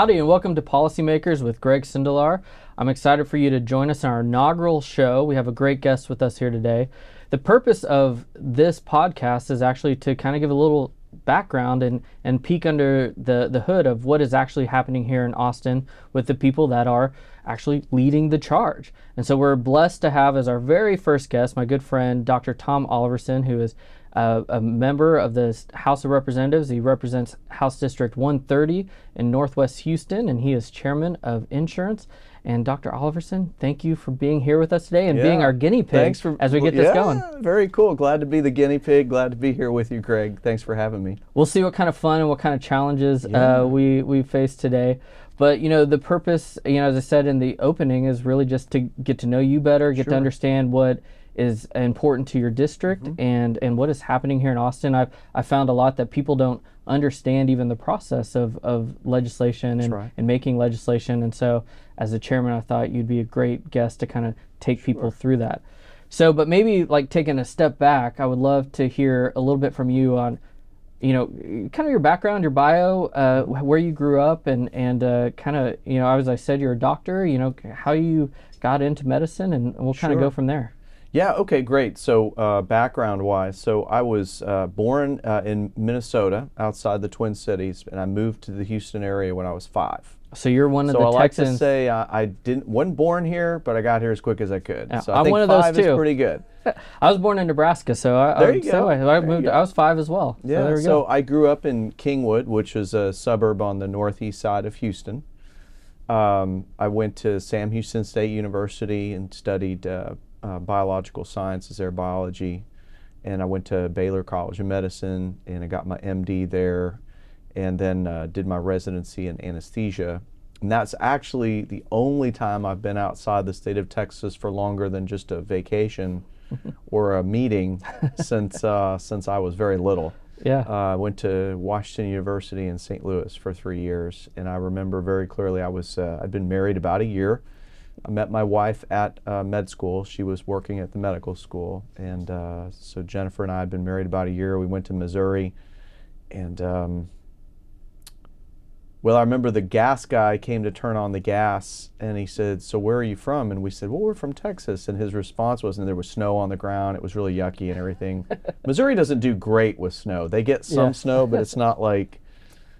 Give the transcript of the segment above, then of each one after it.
Howdy, and welcome to Policymakers with Greg Sindelar. I'm excited for you to join us in our inaugural show. We have a great guest with us here today. The purpose of this podcast is actually to kind of give a little background and, and peek under the, the hood of what is actually happening here in Austin with the people that are actually leading the charge. And so we're blessed to have as our very first guest my good friend Dr. Tom Oliverson, who is uh, a member of the House of Representatives. He represents House District 130 in Northwest Houston, and he is chairman of insurance. And Dr. Oliverson, thank you for being here with us today and Yeah. being our guinea pig Thanks for as we get yeah, this going. Very cool. Glad to be the guinea pig. Glad to be here with you, Greg. Thanks for having me. We'll see what kind of fun and what kind of challenges Yeah. uh, we we face today. But you know, the purpose, you know, as I said in the opening, is really just to get to know you better, get to understand what is important to your district Mm-hmm. and and what is happening here in Austin. I've I found a lot that people don't understand even the process of, of legislation and, right. and making legislation. And so, as the chairman, I thought you'd be a great guest to kind of take people through that. So, but maybe like taking a step back, I would love to hear a little bit from you on, you know, kind of your background, your bio, uh, where you grew up, and and uh, kind of, you know, as I said, you're a doctor. You know, how you got into medicine, and we'll kind of go from there. Yeah. Okay. Great. So, uh, background-wise, so I was uh, born uh, in Minnesota, outside the Twin Cities, and I moved to the Houston area when I was five. So you're one of So the I like Texans. to say I, I didn't wasn't born here, but I got here as quick as I could. Yeah, so I I'm think one of those five too. is pretty good. I was born in Nebraska, so I, There I, you so go. I, I you moved. I was five as well. So Yeah. there we so. I grew up in Kingwood, which is a suburb on the northeast side of Houston. Um, I went to Sam Houston State University and studied uh, uh, biological sciences there, biology. And I went to Baylor College of Medicine and I got my MD there and then uh, did my residency in anesthesia. And that's actually the only time I've been outside the state of Texas for longer than just a vacation or a meeting since, uh, since I was very little. yeah. Uh, I went to Washington University in St. Louis for three years, and I remember very clearly I was uh, I'd been married about a year. I met my wife at uh, med school. She was working at the medical school, and uh, so Jennifer and I had been married about a year. We went to Missouri, and um, well, I remember the gas guy came to turn on the gas, and he said, "So where are you from?" And we said, "Well, we're from Texas." And his response was, "And there was snow on the ground. It was really yucky and everything." Missouri doesn't do great with snow. They get some Yeah. snow, but it's not like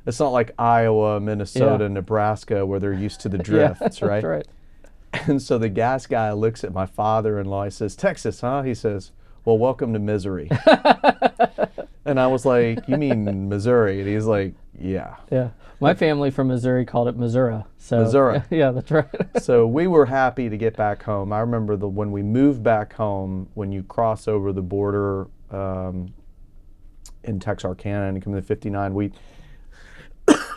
it's not like Iowa, Minnesota, Yeah. Nebraska, where they're used to the yeah, drifts, that's right? right. And so the gas guy looks at my father-in-law. He says, "Texas, huh?" He says, "Well, welcome to misery." and I was like, "You mean Missouri?" And he's like, "Yeah." Yeah. My family from Missouri called it Missouri. So Missouri. Yeah, that's right. so we were happy to get back home. I remember the when we moved back home, when you cross over the border um, in Texarkana and come to 59, we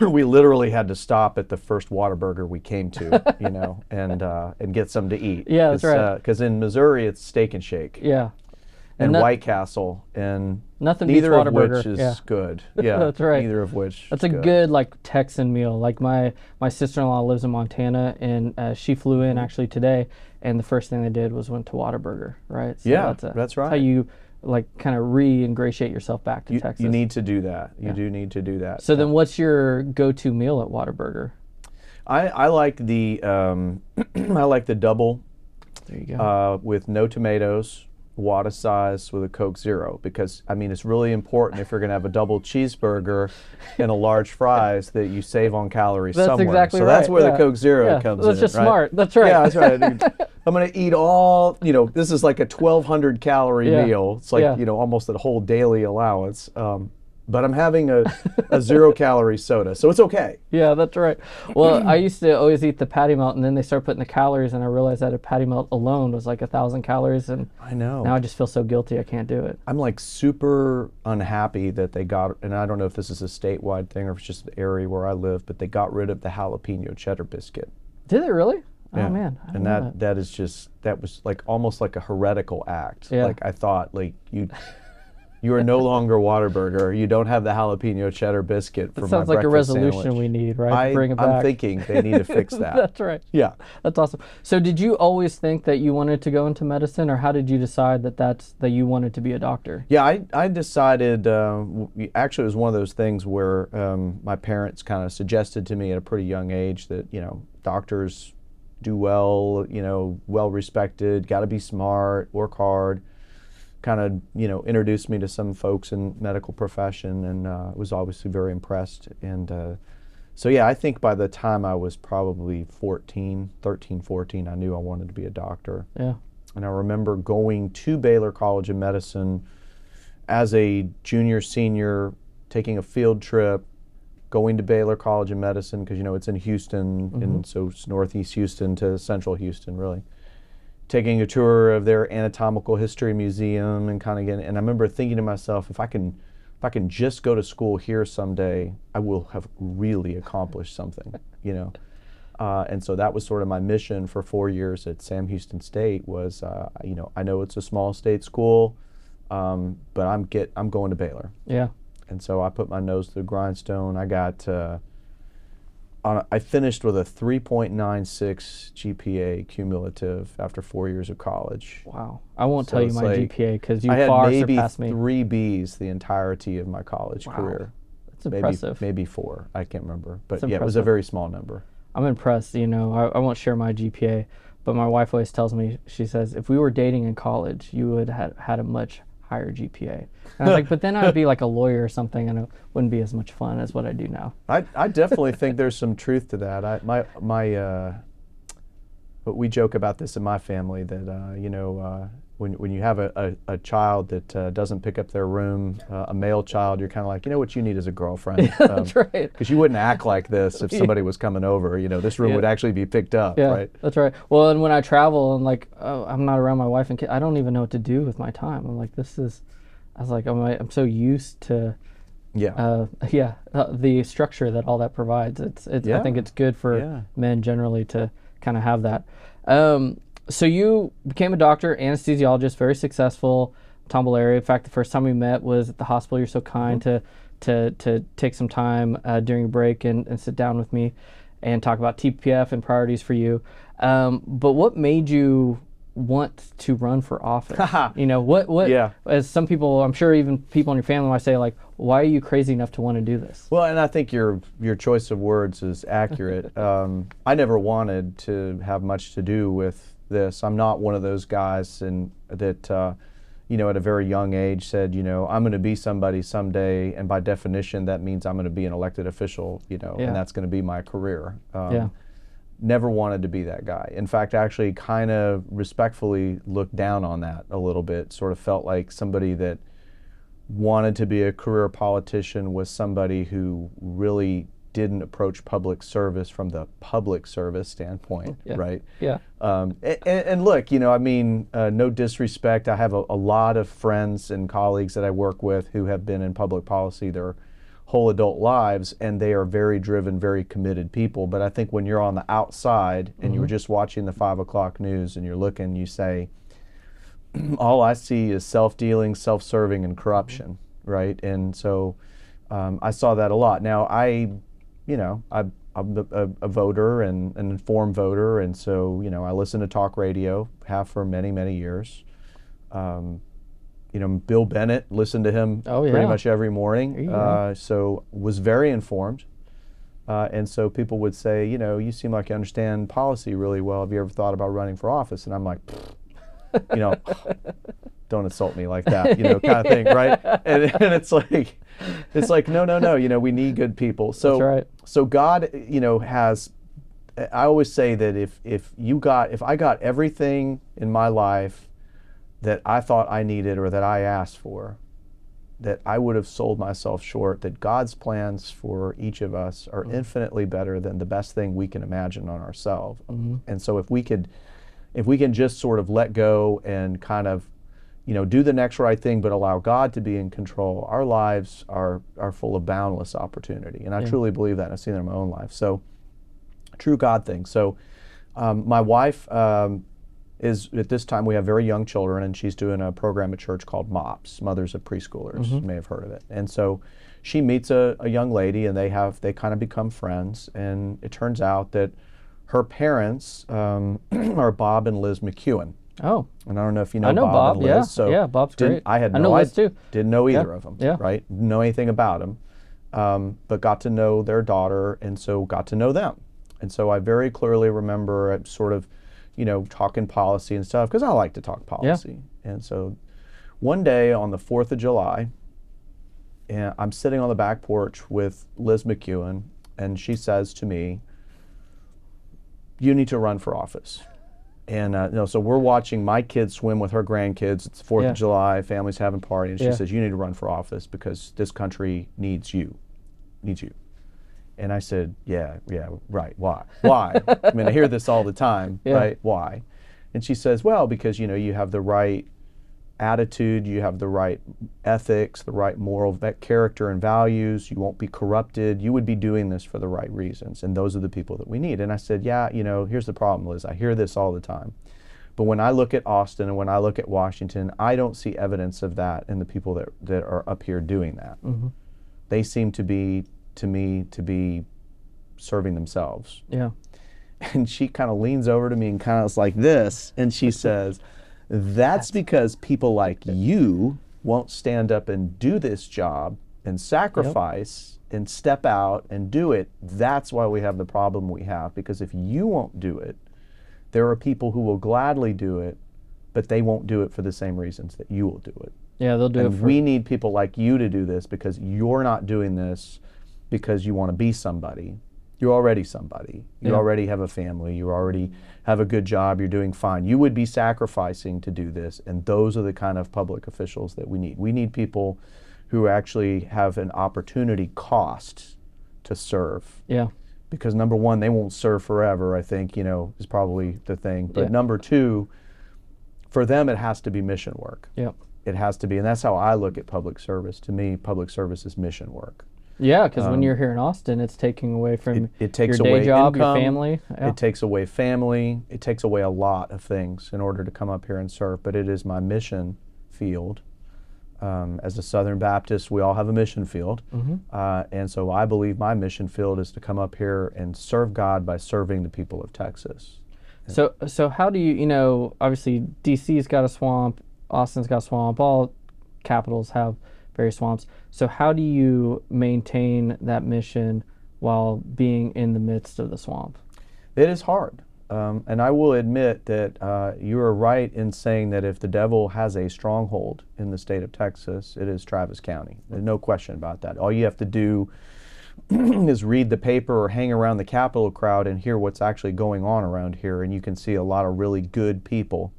we literally had to stop at the first Whataburger we came to, you know, and uh, and get some to eat. Yeah, that's right. Because in Missouri, it's Steak and Shake yeah. and no- White Castle, and Nothing neither of which is yeah. good. Yeah, That's right. Neither of which. That's a good like Texan meal. Like my my sister-in-law lives in Montana, and uh, she flew in actually today, and the first thing they did was went to Whataburger, right? So Yeah, a- that's How right. you like kind of re-ingratiate yourself back to You, Texas. you need to do that. You do need to do that. so then, what's your go-to meal at Whataburger? I, I like the um, I like the double There you go. uh, with no tomatoes, Whatasize with a Coke Zero because I mean it's really important if you're going to have a double cheeseburger and a large fries that you save on calories That's somewhere. exactly so that's where yeah. the Coke Zero Yeah, comes that's in. That's just right? smart. That's right. Yeah, that's right. I'm going to eat all, you know, this is like a 1,200 calorie Yeah. meal. It's like, you know, almost a whole daily allowance. Um, but I'm having a, a zero calorie soda, so it's okay. Yeah, that's right. Well, I used to always eat the patty melt, and then they started putting the calories, and I realized that a patty melt alone was like a thousand calories, and I know. now I just feel so guilty I can't do it. I'm like super unhappy that they got, and I don't know if this is a statewide thing or if it's just the area where I live, but they got rid of the jalapeno cheddar biscuit. Did they really? Oh, yeah. Oh man, I and didn't that that is just that was like almost like a heretical act. Yeah. Like I thought, like you, You are no longer Whataburger. You don't have the jalapeno cheddar biscuit for That my sounds like a resolution sandwich. we need, right? I, Bring it I'm thinking they need to fix that. That's right. yeah. That's awesome. So, did you always think that you wanted to go into medicine, or how did you decide that that's that you wanted to be a doctor? Yeah, I, I decided, uh, actually, it was one of those things where um, my parents kind of suggested to me at a pretty young age that, you know, doctors do well, you know, well respected, got to be smart, work hard. Kind of, you know, introduced me to some folks in medical profession and uh, was obviously very impressed. And uh, so, yeah, I think by the time I was probably 14, 13, 14, I knew I wanted to be a doctor. Yeah. And I remember going to Baylor College of Medicine as a junior, senior, taking a field trip, going to Baylor College of Medicine because you know it's in Houston, and so it's northeast Houston to central Houston, really. Taking a tour of their anatomical history museum and kind of getting, and I remember thinking to myself, if I can, if I can just go to school here someday, I will have really accomplished something, you know. Uh, and so that was sort of my mission for four years at Sam Houston State was, uh, you know, I know it's a small state school, um, but I'm get I'm going to Baylor, Yeah. and so I put my nose to the grindstone. I got, uh, a, I finished with a 3.96 GPA cumulative after four years of college. Wow. I won't So tell you my like, GPA because you I had far maybe surpassed me. three Bs the entirety of my college Wow. career. That's Maybe impressive. maybe four. I can't remember, but That's yeah, it was a very small number. I'm impressed. You know, I, I won't share my GPA, but my wife always tells me, she says, if we were dating in college, you would have had a much higher GPA. And I was like, but then I'd be like a lawyer or something, and it wouldn't be as much fun as what I do now. I, I definitely think there's some truth to that. I my my uh, but we joke about this in my family that uh, you know uh, when when you have a, a, a child that uh, doesn't pick up their room, uh, a male child, you're kind of like you know what you need is a girlfriend. That's right. Because you wouldn't act like this if somebody was coming over. You know, this room Yeah. would actually be picked up, Yeah, right? that's right. Well, and when I travel and like oh, I'm not around my wife and kid, I don't even know what to do with my time. I'm like, this is, I was like, I'm, I'm so used to, Yeah. uh, yeah, uh, the structure that all that provides. It's, it's I think it's good for Yeah. men generally to kind of have that. Um, so you became a doctor, anesthesiologist, very successful, Tomball area. In fact, the first time we met was at the hospital. You're so kind Mm-hmm. to, to to take some time uh, during a break and, and sit down with me and talk about TPF and priorities for you. Um, but what made you want to run for office? you know, what what Yeah. as some people, I'm sure even people in your family might say like, why are you crazy enough to want to do this? Well, and I think your your choice of words is accurate. um, I never wanted to have much to do with this. I'm not one of those guys and that uh, you know at a very young age said, you know, I'm going to be somebody someday, and by definition that means I'm going to be an elected official, you know, Yeah. and that's going to be my career. Um, Yeah. Never wanted to be that guy. In fact, actually, kind of respectfully looked down on that a little bit. Sort of felt like somebody that wanted to be a career politician was somebody who really didn't approach public service from the public service standpoint, Yeah. right? Yeah. Um, and, and look, you know, I mean, uh, no disrespect. I have a, a lot of friends and colleagues that I work with who have been in public policy their whole adult lives, and they are very driven, very committed people. But I think when you're on the outside and you're just watching the five o'clock news and you're looking, you say, all I see is self-dealing, self-serving, and corruption, right? And so um, I saw that a lot. Now I, you know, I, I'm a, a, a voter and an informed voter, and so you know I listen to talk radio, have for many many years. Um, you know, Bill Bennett, listened to him Oh, pretty much every morning. Uh, so was very informed. Uh, and so people would say, you know, you seem like you understand policy really well. Have you ever thought about running for office? And I'm like, you know, don't insult me like that, you know, kind of thing, right? And, and it's like, it's like, no, no, no, you know, we need good people. So, That's right. so God, you know, has. I always say that if if you got if I got everything in my life that I thought I needed or that I asked for, that I would have sold myself short. That God's plans for each of us are mm-hmm. infinitely better than the best thing we can imagine on ourselves. Mm-hmm. And so if we could, if we can just sort of let go and kind of, you know, do the next right thing, but allow God to be in control, our lives are are full of boundless opportunity. And I truly believe that. I've seen that in my own life. So, true God thing. So, um, my wife. Um, is at this time we have very young children, and she's doing a program at church called MOPS, Mothers of Preschoolers. You may have heard of it. And so she meets a, a young lady, and they have they kind of become friends. And it turns out that her parents um, are Bob and Liz McEwen. Oh, And I don't know if you know, I know Bob, Bob, and Liz. yeah. So Yeah, Bob's great. I had I no know Liz too. Didn't know either Yeah, of them, yeah. right? Didn't know anything about them, um, but got to know their daughter, and so got to know them. And so I very clearly remember sort of, you know, talking policy and stuff because I like to talk policy. Yeah. And so one day on the 4th of July, and I'm sitting on the back porch with Liz McEwen, and she says to me, You need to run for office. And uh, you know, so we're watching my kids swim with her grandkids. It's Fourth Yeah. of July, families having party, and she Yeah. says, "You need to run for office because this country needs you, needs you." And I said, "Yeah, yeah, right. Why? Why? I mean, I hear this all the time, Yeah. right? Why?" And she says, "Well, because you know you have the right attitude, you have the right ethics, the right moral character and values. You won't be corrupted. You would be doing this for the right reasons, and those are the people that we need." And I said, "Yeah, you know, here's the problem, Liz. I hear this all the time." But when I look at Austin and when I look at Washington, I don't see evidence of that in the people that, that are up here doing that. Mm-hmm. They seem to be, to me, to be serving themselves. yeah. And she kind of leans over to me and kind of is like this, and she says, That's because people like you won't stand up and do this job and sacrifice and step out and do it. That's why we have the problem we have. Because if you won't do it, there are people who will gladly do it, but they won't do it for the same reasons that you will do it. Yeah, they'll do it And for we need people like you to do this because you're not doing this because you want to be somebody. You're already somebody. You Yeah. already have a family. You already have a good job. You're doing fine. You would be sacrificing to do this. And those are the kind of public officials that we need. We need people who actually have an opportunity cost to serve yeah. because number one, they won't serve forever. I think you know is probably the thing. But Yeah. number two, for them, it has to be mission work. Yeah. It has to be, and that's how I look at public service. To me, public service is mission work. Yeah, because when you're here in Austin, it's taking away from Um, It, it takes your day away job, income, your family. Yeah. It takes away family. It takes away a lot of things in order to come up here and serve. But it is my mission field. Um, as a Southern Baptist, we all have a mission field, Mm-hmm. uh, and so I believe my mission field is to come up here and serve God by serving the people of Texas. So, so how do you, you know, obviously DC's got a swamp, Austin's got a swamp, all capitals have various swamps. So, how do you maintain that mission while being in the midst of the swamp? It is hard. Um, and I will admit that uh, you are right in saying that if the devil has a stronghold in the state of Texas, it is Travis County. There's no question about that. All you have to do is read the paper or hang around the Capitol crowd and hear what's actually going on around here, and you can see a lot of really good people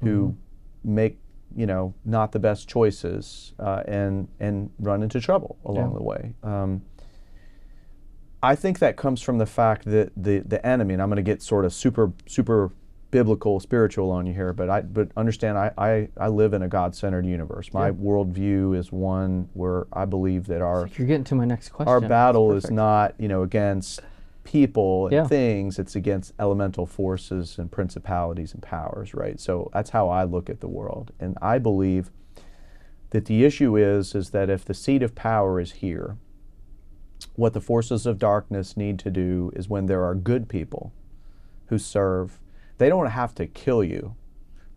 who make you know not the best choices uh, and and run into trouble along Yeah. the way. Um, I think that comes from the fact that the the enemy, and I'm going to get sort of super super biblical spiritual on you here, but I but understand I I, I live in a God centered universe. My Yeah. worldview is one where I believe that our You're getting to my next question. our battle is not you know against people and Yeah. things it's against elemental forces and principalities and powers right? So that's how i look at the world. And i believe that the issue is is that if the seat of power is here what the forces of darkness need to do is when there are good people who serve they don't have to kill you.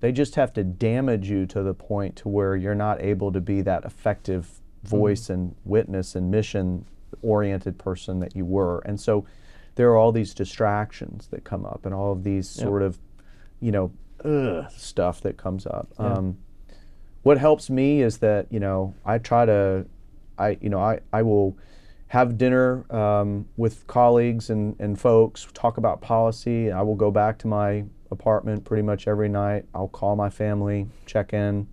They just have to damage you to the point to where you're not able to be that effective mm-hmm. voice and witness and mission oriented person that you were. And so there are all these distractions that come up and all of these Yep. sort of you know ugh, stuff that comes up Yeah. um, what helps me is that you know i try to i you know i, I will have dinner um, with colleagues and, and folks talk about policy i will go back to my apartment pretty much every night i'll call my family check in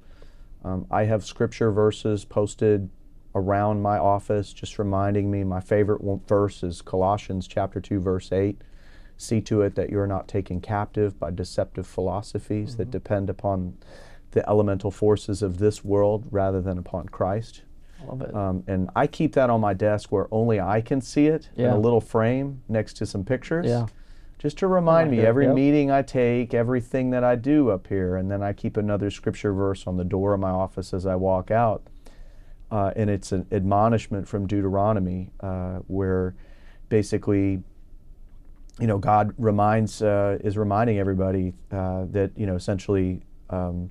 um, i have scripture verses posted around my office just reminding me my favorite one, verse is colossians chapter 2 verse 8 see to it that you are not taken captive by deceptive philosophies that depend upon the elemental forces of this world rather than upon Christ. I love it. Um, and I keep that on my desk where only I can see it in a little frame next to some pictures. Yeah. just to remind me every yep. meeting I take, everything that I do up here, and then I keep another scripture verse on the door of my office as I walk out. Uh, and it's an admonishment from Deuteronomy uh, where basically, you know, God reminds, uh, is reminding everybody uh, that, you know, essentially, um,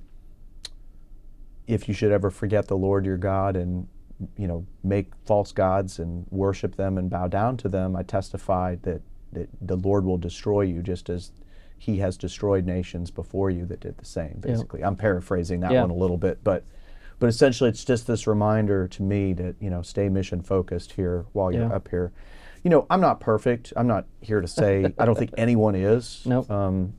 if you should ever forget the Lord your God and, you know, make false gods and worship them and bow down to them, I testify that, that the Lord will destroy you just as he has destroyed nations before you that did the same, basically. I'm paraphrasing that Yeah. one a little bit, but but essentially it's just this reminder to me that, you know, stay mission focused here while you're Yeah. up here. You know, I'm not perfect. I'm not here to say I don't think anyone is. Nope. Um,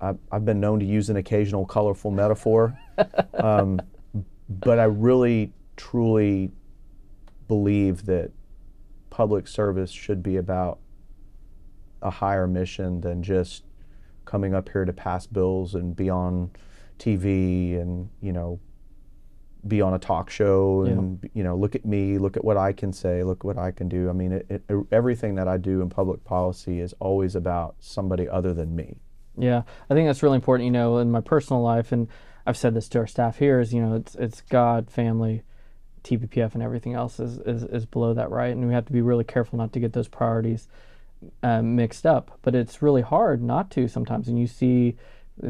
I've, I've been known to use an occasional colorful metaphor, um, but I really, truly believe that public service should be about a higher mission than just coming up here to pass bills and be on TV and you know be on a talk show and you know look at me look at what I can say look what I can do I mean it, it, everything that I do in public policy is always about somebody other than me Yeah, I think that's really important. You know, in my personal life, and I've said this to our staff here, is you know, it's it's God, family, TPPF, and everything else is is, is below that, right? And we have to be really careful not to get those priorities uh, mixed up. But it's really hard not to sometimes, and you see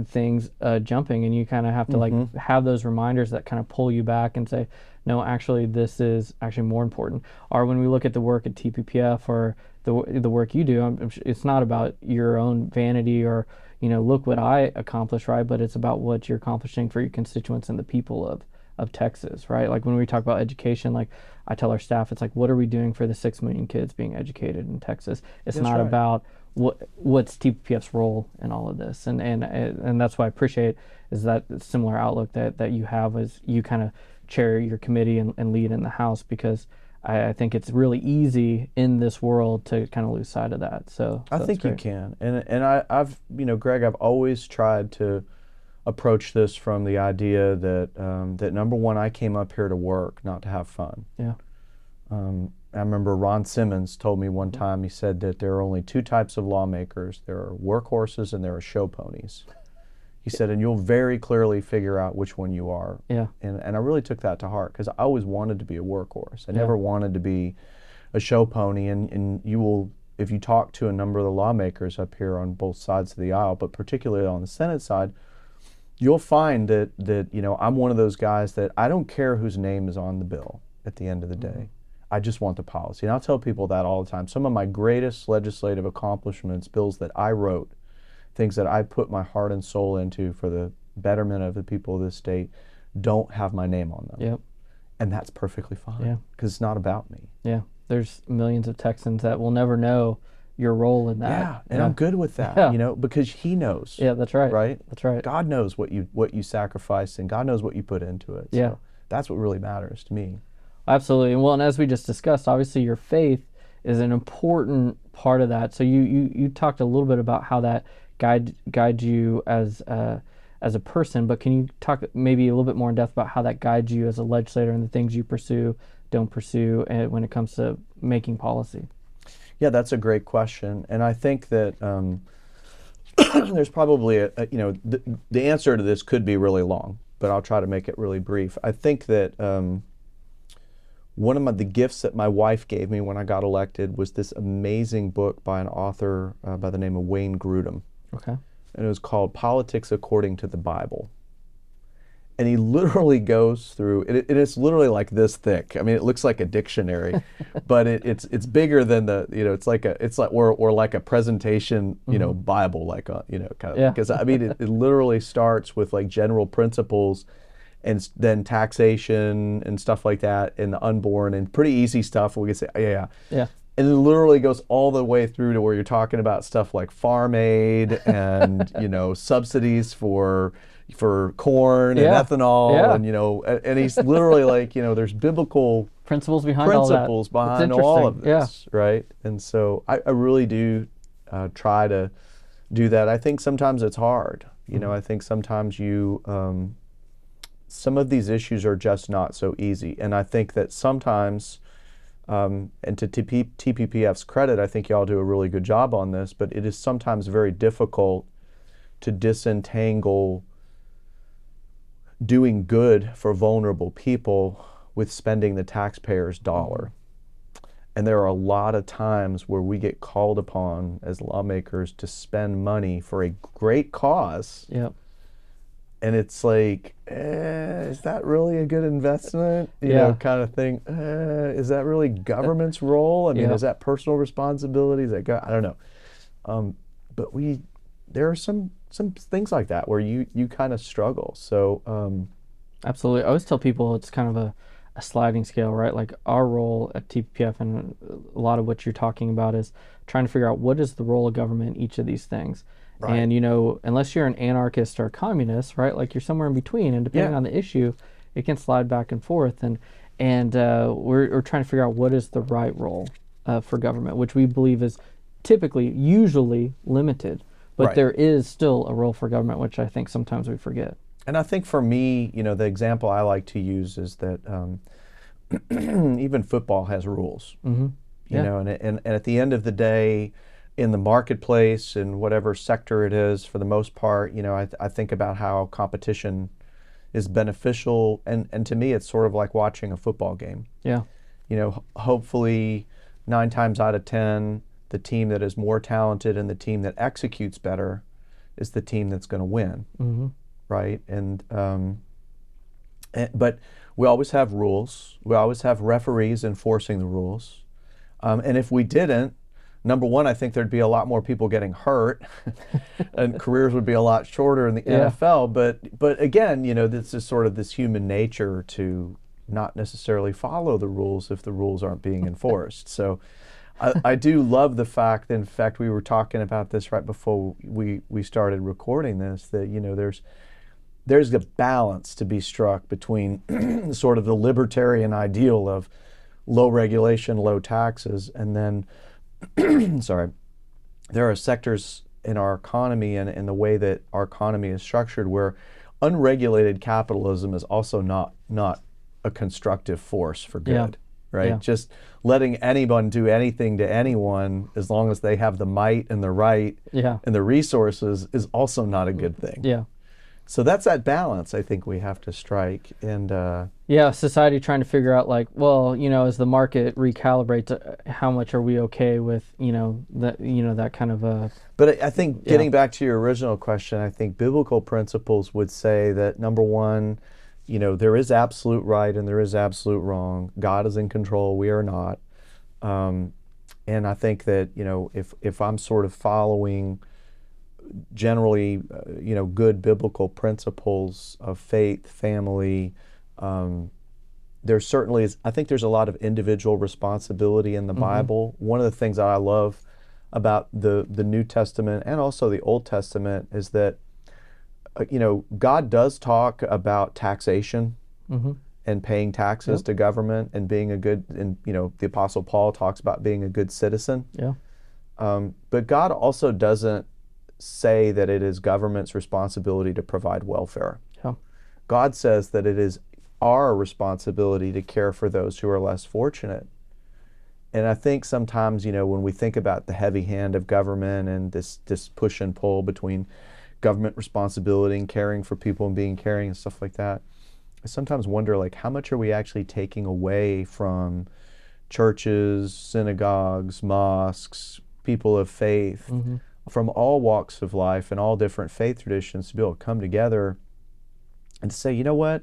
things uh, jumping, and you kind of have to like have those reminders that kind of pull you back and say, no, actually, this is actually more important. Or when we look at the work at TPPF or the the work you do, I'm, I'm it's not about your own vanity or you know, look what I accomplished, right? But it's about what you're accomplishing for your constituents and the people of of Texas, right? Like when we talk about education, like I tell our staff, it's like, what are we doing for the six million kids being educated in Texas? It's That's not right. about what what's TPPF's role in all of this, and and and that's why I appreciate is that similar outlook that that you have as you kind of chair your committee and, and lead in the House because. I, I think it's really easy in this world to kind of lose sight of that. So, I think you can, and and I, I've you know, Greg, I've always tried to approach this from the idea that um, that number one, I came up here to work, not to have fun. Yeah. Um, I remember Ron Simmons told me one mm-hmm. time. He said that there are only two types of lawmakers: there are workhorses and there are show ponies. He said, and you'll very clearly figure out which one you are. Yeah. And and I really took that to heart because I always wanted to be a workhorse. I Yeah. never wanted to be a show pony. And, and you will, if you talk to a number of the lawmakers up here on both sides of the aisle, but particularly on the Senate side, you'll find that that you know I'm one of those guys that I don't care whose name is on the bill at the end of the mm-hmm. day. I just want the policy. And I'll tell people that all the time. Some of my greatest legislative accomplishments, bills that I wrote, things that I put my heart and soul into for the betterment of the people of this state, don't have my name on them. Yep. And that's perfectly fine Yeah. because it's not about me. Yeah, there's millions of Texans that will never know your role in that. yeah, and I'm good with that, Yeah. you know, because he knows. Yeah, that's right. Right? That's right. God knows what you what you sacrificed and God knows what you put into it. Yeah. So that's what really matters to me. Absolutely. Well, and as we just discussed, obviously your faith is an important part of that. So you you, you talked a little bit about how that guide guides you as a, as a person, but can you talk maybe a little bit more in depth about how that guides you as a legislator and the things you pursue, don't pursue, and when it comes to making policy? Yeah, that's a great question, and I think that um, there's probably a, a you know the, the answer to this could be really long, but I'll try to make it really brief. I think that um, one of my, the gifts that my wife gave me when I got elected was this amazing book by an author uh, by the name of Wayne Grudem, Okay. and it was called Politics According to the Bible. And he literally goes through it, it is literally like this thick. I mean, it looks like a dictionary, but it, it's it's bigger than the you know it's like a it's like or or like a presentation you know Bible like a you know kind of Yeah. because I mean it, it literally starts with like general principles and then taxation and stuff like that and the unborn and pretty easy stuff. We could say yeah, yeah. Yeah. And it literally goes all the way through to where you're talking about stuff like farm aid and you know subsidies for for corn Yeah. and ethanol Yeah. and you know and he's literally like you know there's biblical Principles behind principles all behind all of this right and so I, I really do uh, try to do that I think sometimes it's hard you know I think sometimes you um, some of these issues are just not so easy and I think that sometimes Um, and to TP, TPPF's credit, I think y'all do a really good job on this, but it is sometimes very difficult to disentangle doing good for vulnerable people with spending the taxpayer's dollar. And there are a lot of times where we get called upon as lawmakers to spend money for a great cause. Yep. And it's like, eh, is that really a good investment? You Yeah. know, kind of thing. Eh, is that really government's role? I mean, Yeah. is that personal responsibility? Is that go- I don't know. Um, but we, there are some some things like that where you you kind of struggle. So um, Absolutely. I always tell people it's kind of a, a sliding scale, right? Like our role at TPPF and a lot of what you're talking about is trying to figure out what is the role of government in each of these things. Right. And, you know, unless you're an anarchist or a communist, right? Like you're somewhere in between. And depending Yeah. on the issue, it can slide back and forth. And, and uh, we're, we're trying to figure out what is the right role uh, for government, which we believe is typically, usually limited. But Right. there is still a role for government, which I think sometimes we forget. And I think for me, you know, the example I like to use is that um, even football has rules. Mm-hmm. You know, and, and and at the end of the day, in the marketplace in whatever sector it is, for the most part, you know, I, th- I think about how competition is beneficial, and and to me, it's sort of like watching a football game. Yeah. You know, hopefully, nine times out of ten, the team that is more talented and the team that executes better is the team that's going to win Mm-hmm. right? And, um, and but we always have rules. We always have referees enforcing the rules. Um, and if we didn't, number one, I think there'd be a lot more people getting hurt, and careers would be a lot shorter in the Yeah. NFL. But but again, you know, this is sort of this human nature to not necessarily follow the rules if the rules aren't being enforced. So. I, I do love the fact that, in fact, we were talking about this right before we, we started recording this, that, you know, there's, there's a balance to be struck between sort of the libertarian ideal of low regulation, low taxes, and then, sorry, there are sectors in our economy and in the way that our economy is structured where unregulated capitalism is also not not a constructive force for good. Yeah. Right? Yeah. Just letting anyone do anything to anyone as long as they have the might and the right Yeah. and the resources is also not a good thing. Yeah. So that's that balance I think we have to strike. And uh, Yeah, society trying to figure out like, well, you know, as the market recalibrates, uh, how much are we okay with, you know, that you know that kind of a. but I- I think getting Yeah. back to your original question, I think biblical principles would say that number one, you know, there is absolute right and there is absolute wrong. God is in control. We are not. Um, and I think that you know, if if I'm sort of following generally, uh, you know, good biblical principles of faith, family. Um, there certainly is. I think there's a lot of individual responsibility in the Bible. One of the things that I love about the the New Testament and also the Old Testament is that, uh, you know, God does talk about taxation mhm. and paying taxes to government and being a good. And you know, the Apostle Paul talks about being a good citizen. yeah. Um, but God also doesn't say that it is government's responsibility to provide welfare. Yeah. God says that it is our responsibility to care for those who are less fortunate. And I think sometimes, you know, when we think about the heavy hand of government and this, this push and pull between government responsibility and caring for people and being caring and stuff like that, I sometimes wonder, like, how much are we actually taking away from churches, synagogues, mosques, people of faith, Mm-hmm. From all walks of life and all different faith traditions to be able to come together and say, you know what,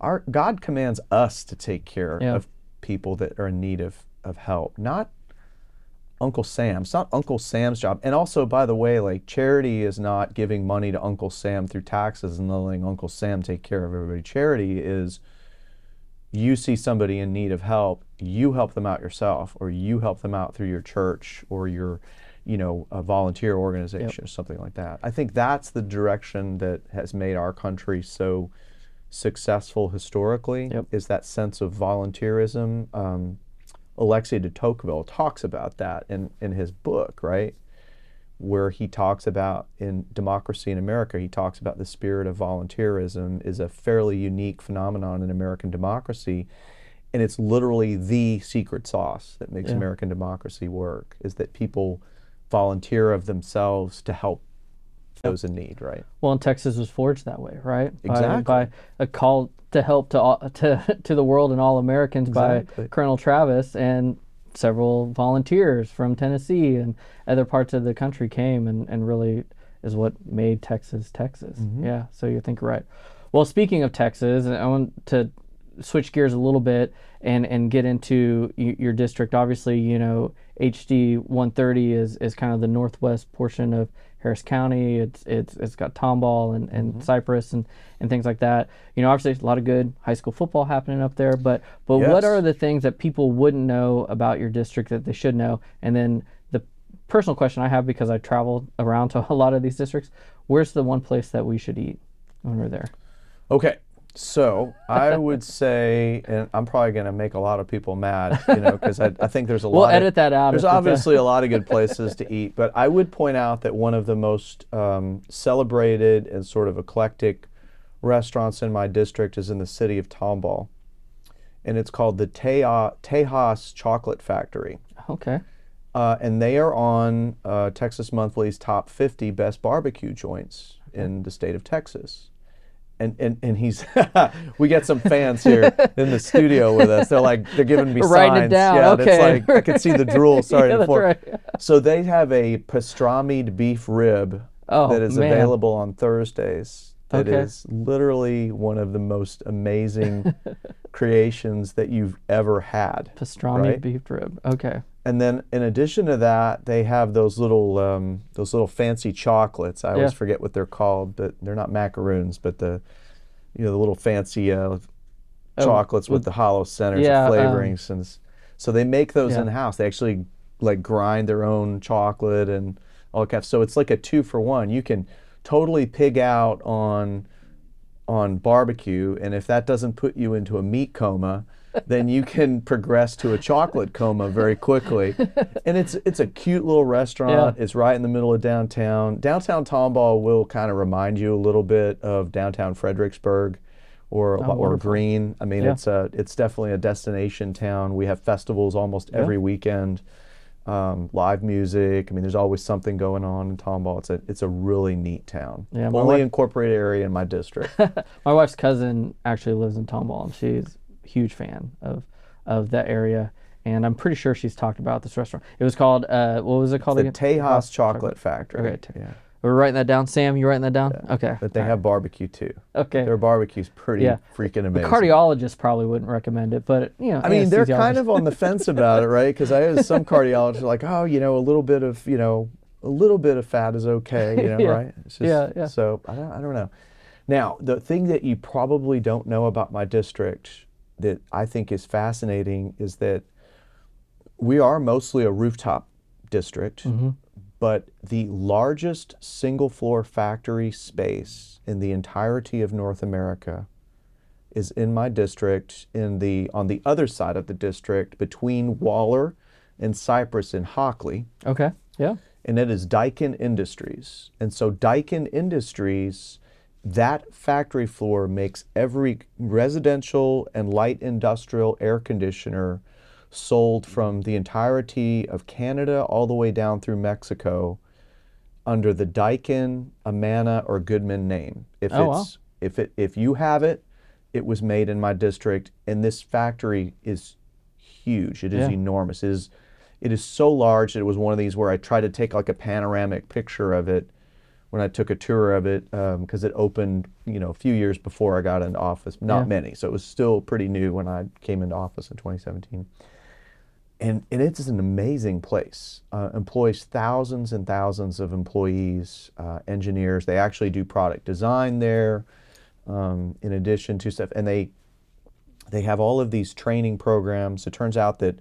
our God commands us to take care Yeah. of people that are in need of, of help, not Uncle Sam. It's not Uncle Sam's job. And also, by the way, like charity is not giving money to Uncle Sam through taxes and letting Uncle Sam take care of everybody. Charity is you see somebody in need of help, you help them out yourself, or you help them out through your church or your, you know, a volunteer organization or something like that. I think that's the direction that has made our country so successful historically. Yep. Is that sense of volunteerism? Um, Alexis de Tocqueville talks about that in, in his book, right? Where he talks about in Democracy in America, he talks about the spirit of volunteerism is a fairly unique phenomenon in American democracy. and it's literally the secret sauce that makes Yeah. American democracy work is that people volunteer of themselves to help those in need, right? Well, and Texas was forged that way, right? By- Exactly. By, a call to help to all, to to the world and all Americans Exactly. by Colonel Travis and several volunteers from Tennessee and other parts of the country came and, and really is what made Texas Texas. Mm-hmm. Yeah, so you think right. Well, speaking of Texas, I want to switch gears a little bit and and get into your district. Obviously, you know HD 130 is is kind of the northwest portion of Harris County. It's it's it's got Tomball and, and mm-hmm. Cypress and, and things like that. You know, obviously a lot of good high school football happening up there. But but what are the things that people wouldn't know about your district that they should know? And then the personal question I have because I travel around to a lot of these districts. Where's the one place that we should eat when we're there? Okay. So I would say, and I'm probably going to make a lot of people mad, you know, because I, I think there's a We'll lot. edit of, that out There's obviously a lot of good places to eat, but I would point out that one of the most um, celebrated and sort of eclectic restaurants in my district is in the city of Tomball, and it's called the Teja- Tejas Chocolate Craftory. Okay. Uh, and they are on uh, Texas Monthly's top 50 best barbecue joints in the state of Texas. And, and, and he's we get some fans here in the studio with us. They're like they're giving me Writing it signs. down, Yeah, okay. that's like I can see the drool starting Yeah, to right. So they have a pastrami'd beef rib Oh, that is man. available on Thursdays. That is Okay. literally one of the most amazing creations that you've ever had. Pastrami Right. beef rib. Okay. And then in addition to that, they have those little um, those little fancy chocolates. I always forget what they're called, but they're not macaroons, but the you know the little fancy uh, chocolates with, with- the hollow centers yeah, um, of flavorings, and so they make those Yeah. in house. They actually like grind their own chocolate and all that kind of. So it's like a two for one. You can totally pig out on on barbecue, and if that doesn't put you into a meat coma, then you can progress to a chocolate coma very quickly. And it's it's a cute little restaurant. It's right in the middle of downtown. Downtown Tomball will kind of remind you a little bit of downtown Fredericksburg. Or, or Oh, wonderful. Gruene. I mean, Yeah. it's a it's definitely a destination town. We have festivals almost every weekend, um, live music. I mean, there's always something going on in Tomball. It's a it's a really neat town. Yeah, Only wife- incorporated area in my district. My wife's cousin actually lives in Tomball, and she's huge fan of of that area. And I'm pretty sure she's talked about this restaurant. It was called uh, what was it called the again? Tejas Chocolate Craftory. Okay, yeah. We're writing that down. Sam, you writing that down? Okay. But they all have barbecue too. right. okay. Their barbecue's pretty Yeah. freaking The amazing. cardiologist probably wouldn't recommend it, but you know. I mean, they're kind of on the fence about it, right? Because I have some cardiologists like, oh, you know, a little bit of, you know, a little bit of fat is okay, you know, Yeah. right? It's just, Yeah, yeah. So I don't, I don't know. Now, the thing that you probably don't know about my district that I think is fascinating is that we are mostly a rooftop district, Mm-hmm. but the largest single floor factory space in the entirety of North America is in my district in the on the other side of the district between Waller and Cypress in Hockley Okay. Yeah. and it is Daikin Industries. And so Daikin Industries, that factory floor makes every residential and light industrial air conditioner sold from the entirety of Canada all the way down through Mexico under the Daikin, Amana, or Goodman name. If Oh, wow. it's if it if you have it, it was made in my district, and this factory is huge. It is Yeah. enormous. It is it is so large that it was one of these where I tried to take like a panoramic picture of it when I took a tour of it because it opened, you know, a few years before I got into office. Not Yeah. many, so it was still pretty new when I came into office in 2017. And, and it's an amazing place. Uh, employs thousands and thousands of employees, uh, engineers. They actually do product design there, um, in addition to stuff. And they they have all of these training programs. It turns out that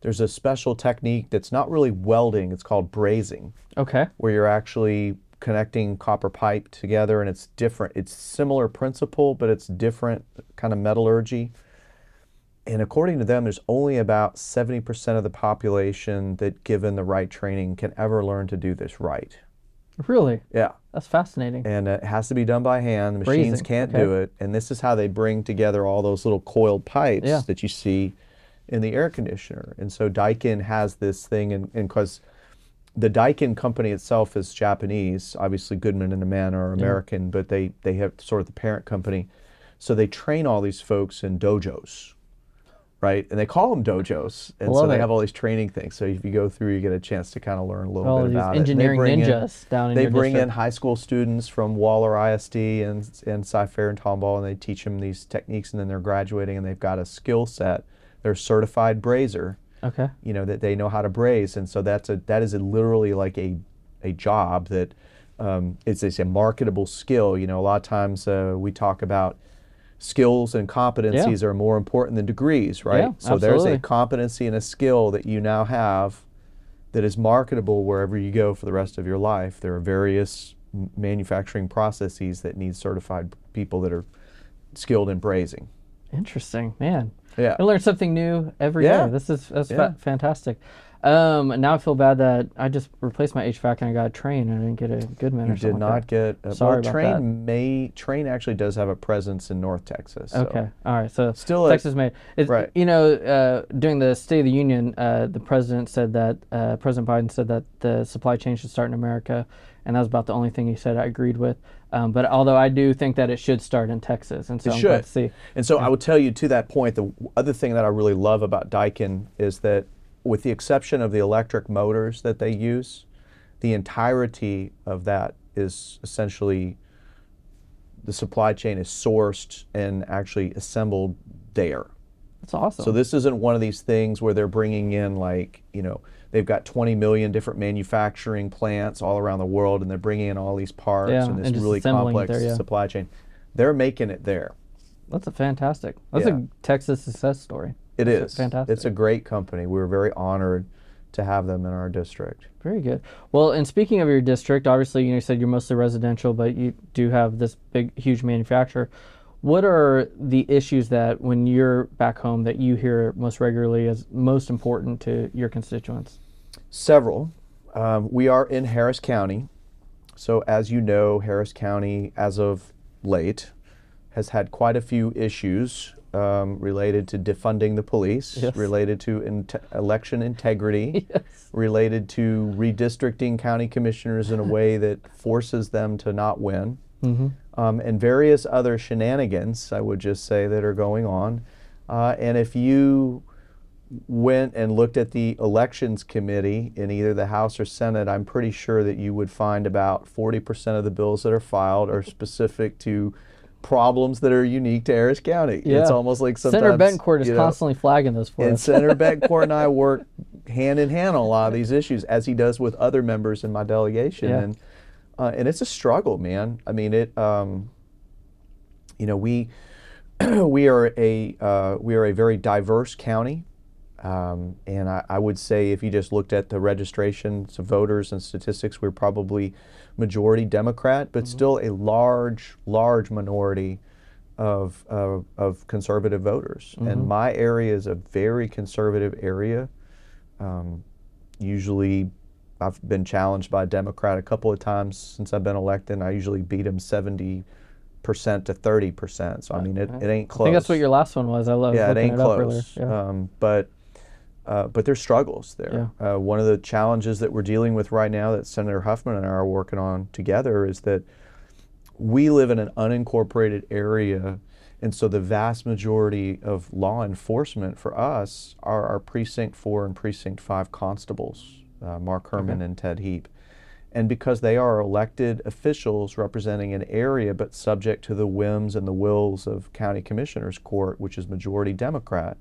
there's a special technique that's not really welding. It's called brazing Okay. where you're actually connecting copper pipe together and it's different. It's similar principle, but it's different kind of metallurgy. And according to them, there's only about 70% of the population that, given the right training, can ever learn to do this right. Really? Yeah. That's fascinating. and it has to be done by hand. The machines Brazing, can't okay. do it, and this is how they bring together all those little coiled pipes Yeah. that you see in the air conditioner. And so Daikin has this thing, and because the Daikin company itself is Japanese, obviously Goodman and Amana are American, but they they have sort of the parent company, so they train all these folks in dojos. Right, and they call them dojos, and so they it. have all these training things. So if you go through, you get a chance to kind of learn a little All bit about it. Engineering bring in- ninjas down in they bring in high school students from Waller ISD and and Cy-Fair and Tomball, and they teach them these techniques, and then they're graduating, and they've got a skill set. They're certified brazier, Okay. you know, that they know how to braze, and so that's a that is a literally like a a job that um, it's, it's a marketable skill. You know, a lot of times uh, we talk about skills and competencies are more important than degrees, right? Yeah, so there's a competency and a skill that you now have that is marketable wherever you go for the rest of your life. There are various manufacturing processes that need certified people that are skilled in brazing. Interesting, man. Yeah. I learn something new every day. Yeah. This is that's Yeah. fa- fantastic. Um, now I feel bad that I just replaced my HVAC and I got a Trane and I didn't get a Goodman You or something. did like not get. Uh, Sorry well, about Trane that. may Trane actually does have a presence in North Texas. so- Okay. All right. So Still a- Texas made. It's, right. You know, uh, during the State of the Union, uh, the president said that uh, President Biden said that the supply chain should start in America, and that was about the only thing he said I agreed with. Um, but although I do think that it should start in Texas, and so It I'm glad should. to see. And so I would tell you to that point, the w- other thing that I really love about Daikin is that, with the exception of the electric motors that they use, the entirety of that is essentially the supply chain is sourced and actually assembled there. That's awesome. So this isn't one of these things where they're bringing in like, you know, they've got 20 million different manufacturing plants all around the world and they're bringing in all these parts Yeah, and this and really complex there, yeah. supply chain. They're making it there. That's a fantastic. That's Yeah. a Texas success story. It That's is. fantastic. It's a great company. We're very honored to have them in our district. Very good. Well, and speaking of your district, obviously you, know, you said you're mostly residential, but you do have this big, huge manufacturer. What are the issues that, when you're back home, that you hear most regularly as most important to your constituents? Several. Um, we are in Harris County. So, as you know, Harris County, as of late, has had quite a few issues um, related to defunding the police, Yes. related to inte- election integrity, Yes. related to redistricting county commissioners in a way that forces them to not win. Mm-hmm. um, and various other shenanigans, I would just say, that are going on. Uh, and if you went and looked at the elections committee in either the House or Senate, I'm pretty sure that you would find about 40% of the bills that are filed are specific to problems that are unique to Harris County. It's almost like sometimes Senator Bettencourt is you know, constantly flagging those for and us. Senator Bettencourt and I work hand in hand on a lot of these issues, as he does with other members in my delegation. Yeah. And uh, and it's a struggle, man. I mean, it. Um, you know, we we are a uh, we are a very diverse county, um, and I, I would say if you just looked at the registrations of voters and statistics, we're probably majority Democrat, but still a large large minority of of, of conservative voters. And my area is a very conservative area. Um, usually, I've been challenged by a Democrat a couple of times since I've been elected. and I usually beat him seventy percent to thirty percent. So I mean, it, it ain't close. I think that's what your last one was. I love yeah, it ain't it close. Yeah. Um, but uh, but there's struggles there. Uh, one of the challenges that we're dealing with right now that Senator Huffman and I are working on together is that we live in an unincorporated area, and so the vast majority of law enforcement for us are our precinct four and precinct five constables, uh, Mark Herman and Ted Heap. And because they are elected officials representing an area but subject to the whims and the wills of County Commissioners Court, which is majority Democrat,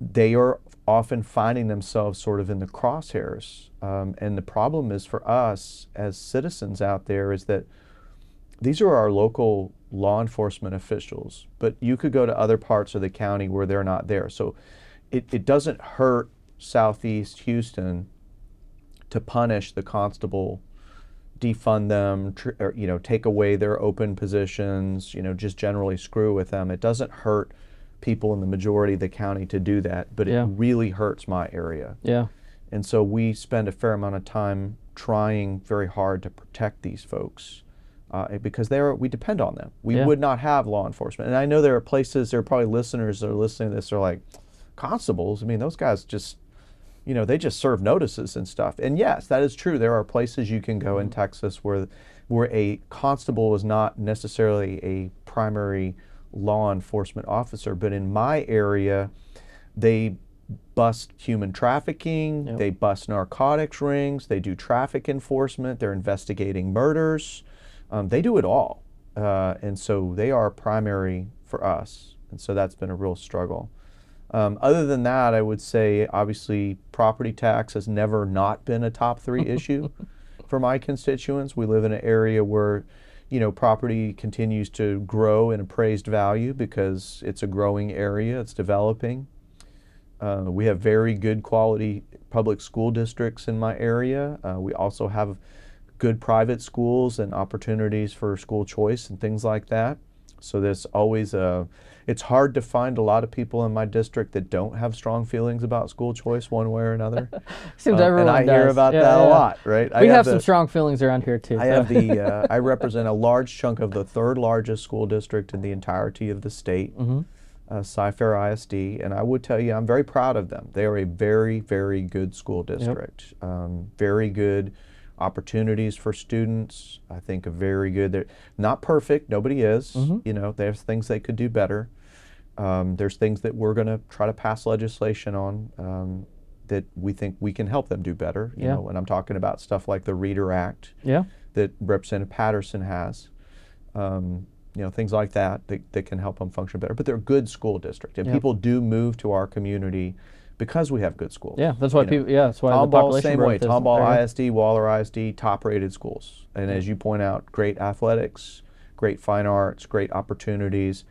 they are often finding themselves sort of in the crosshairs. Um, and the problem is for us as citizens out there is that these are our local law enforcement officials, but you could go to other parts of the county where they're not there. So it, it doesn't hurt Southeast Houston to punish the constable, defund them, tr- or, you know, take away their open positions, you know, just generally screw with them. It doesn't hurt people in the majority of the county to do that, but Yeah. it really hurts my area. yeah. And so we spend a fair amount of time trying very hard to protect these folks uh, because they are we depend on them. We Yeah. would not have law enforcement, and I know there are places. There are probably listeners that are listening to this. Are like constables. I mean, those guys just you know they just serve notices and stuff. And yes, that is true. There are places you can go in Texas where where a constable is not necessarily a primary law enforcement officer, but in my area, they bust human trafficking, Yep. they bust narcotics rings, they do traffic enforcement, they're investigating murders. Um, they do it all. Uh, and so they are primary for us. And so that's been a real struggle. Um, other than that, I would say obviously property tax has never not been a top three issue for my constituents. We live in an area where, you know, property continues to grow in appraised value because it's a growing area, it's developing. Uh, we have very good quality public school districts in my area. Uh, we also have good private schools and opportunities for school choice and things like that. So there's always a. It's hard to find a lot of people in my district that don't have strong feelings about school choice one way or another. Seems Uh, everyone and I does. hear about Yeah, that yeah. a lot, right? I We have, some strong feelings around here too. I so. have the. Uh, I represent a large chunk of the third largest school district in the entirety of the state, Mhm. uh, Cy-Fair ISD, and I would tell you I'm very proud of them. They are a very, very good school district. Um, very good opportunities for students. I think a very good. They're not perfect. Nobody is. Mhm. You know, there's things they could do better. Um, there's things that we're going to try to pass legislation on um, that we think we can help them do better. You Yeah. know, and I'm talking about stuff like the Reader Act yeah. that Representative Patterson has. Um, you know, things like that, that that can help them function better. But they're a good school district, and Yep. people do move to our community because we have good schools. Yeah. That's why You know, people. Yeah. That's why the Tomball, population same way. Tomball. ISD, Waller ISD, top-rated schools, and as you point out, great athletics, great fine arts, great opportunities.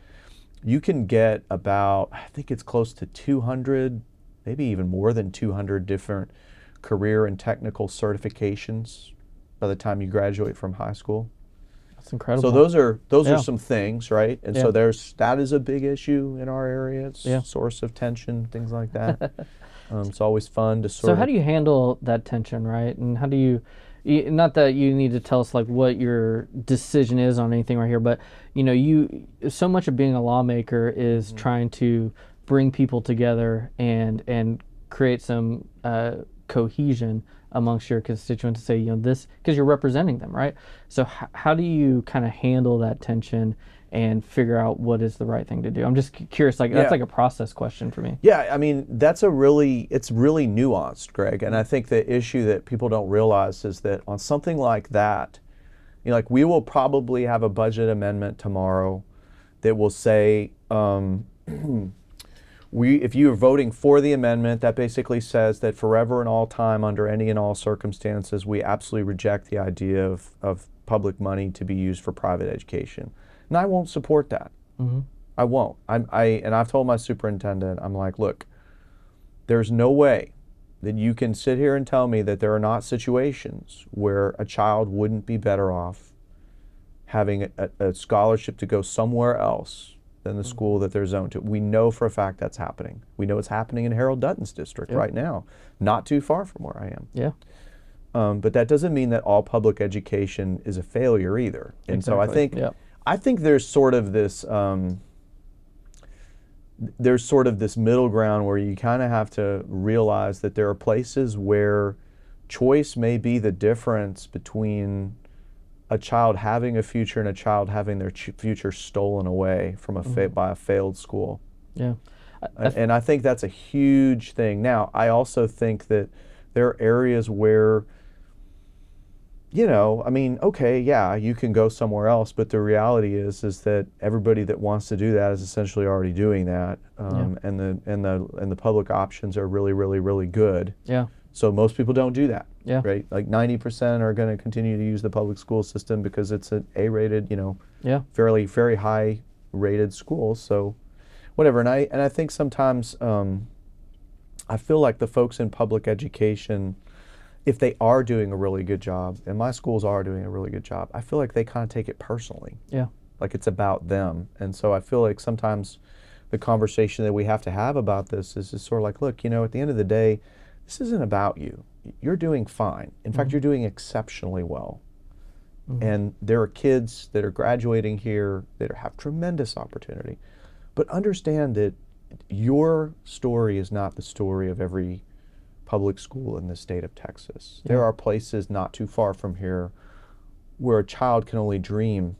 You can get about, I think it's close to 200, maybe even more than 200 different career and technical certifications by the time you graduate from high school. That's incredible. So those are those Yeah. are some things, right? And Yeah. so there's that is a big issue in our area. It's Yeah. source of tension, things like that. um, it's always fun to sort So how do you handle that tension, right? And how do you, not that you need to tell us like what your decision is on anything right here, but you know, you so much of being a lawmaker is Mm-hmm. trying to bring people together and and create some uh, cohesion amongst your constituents to say, you know, this because you're representing them, right? So h- how do you kind of handle that tension? And figure out what is the right thing to do. I'm just curious. Like Yeah. that's like a process question for me. Yeah, I mean that's a really it's really nuanced, Greg, and I think the issue that people don't realize is that on something like that, you know, like we will probably have a budget amendment tomorrow that will say um, we if you are voting for the amendment that basically says that forever and all time under any and all circumstances we absolutely reject the idea of, of public money to be used for private education. And i won't support that. Hmm I won't. I'm, I and I've told my superintendent, I'm like, look, there's no way that you can sit here and tell me that there are not situations where a child wouldn't be better off having a, a scholarship to go somewhere else than the school that they're zoned to. We know for a fact that's happening. We know it's happening in Harold Dutton's district Yep. right now, not too far from where I am. Yeah. Um, but that doesn't mean that all public education is a failure either. And so I think Yep. I think there's sort of this um, there's sort of this middle ground where you kind of have to realize that there are places where choice may be the difference between a child having a future and a child having their ch- future stolen away from a fa- by a failed school. Yeah. I- I A- and I think that's a huge thing. Now, I also think that there are areas where, you know, I mean, okay, yeah, you can go somewhere else, but the reality is, is that everybody that wants to do that is essentially already doing that, um, and the and the and the public options are really, really, really good. Yeah. So most people don't do that, Yeah. right? Like ninety percent are going to continue to use the public school system because it's an A-rated, you know, Yeah. fairly very high rated school. so whatever and i and i think sometimes um, i feel like the folks in public education if they are doing a really good job and my schools are doing a really good job i feel like they kind of take it personally Yeah. like it's about them and so i feel like sometimes the conversation that we have to have about this is, is sort of like look you know at the end of the day this isn't about you. You're doing fine. In fact, mm-hmm. you're doing exceptionally well. Mm-hmm. And there are kids that are graduating here that have tremendous opportunity. But understand that your story is not the story of every public school in the state of Texas. There are places not too far from here where a child can only dream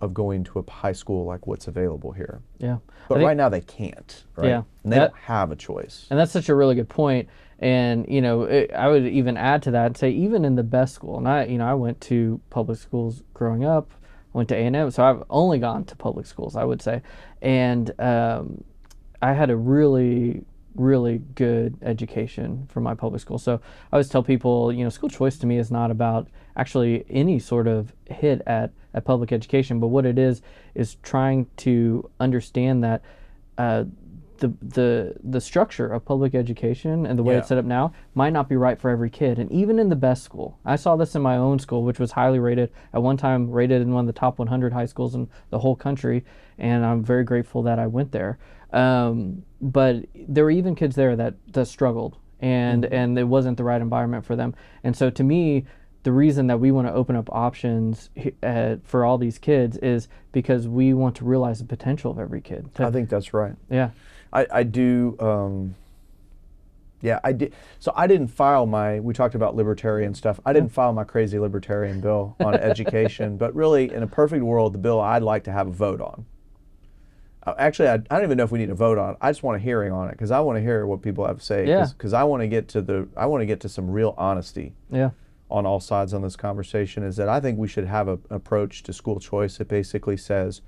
of going to a high school like what's available here. Yeah. But think- right now they can't, right? Yeah. And they That- don't have a choice. And that's such a really good point. And you know, it, I would even add to that and say, even in the best school, and I, you know, I went to public schools growing up, went to A and M, so I've only gone to public schools, I would say, and um, I had a really, really good education from my public school. So I always tell people, you know, school choice to me is not about actually any sort of hit at at public education, but what it is is trying to understand that. Uh, the, the the structure of public education and the way Yeah. it's set up now might not be right for every kid. And even in the best school i saw this in my own school which was highly rated at one time rated in one of the top 100 high schools in the whole country. And i'm very grateful that i went there. Um, but there were even kids there that that struggled and and it wasn't the right environment for them. And so to me the reason that we want to open up options uh, for all these kids is because we want to realize the potential of every kid. I think that's right. yeah I, I do. Um, yeah, I did. So I didn't file my. We talked about libertarian stuff. I didn't file my crazy libertarian bill on education, but really, in a perfect world, the bill I'd like to have a vote on. Uh, actually, I, I don't even know if we need a vote on it. I just want a hearing on it because I want to hear what people have to say. Yeah. Because I want to get to the. I want to get to some real honesty yeah on all sides on this conversation. Is that I think we should have a- an approach to school choice that basically says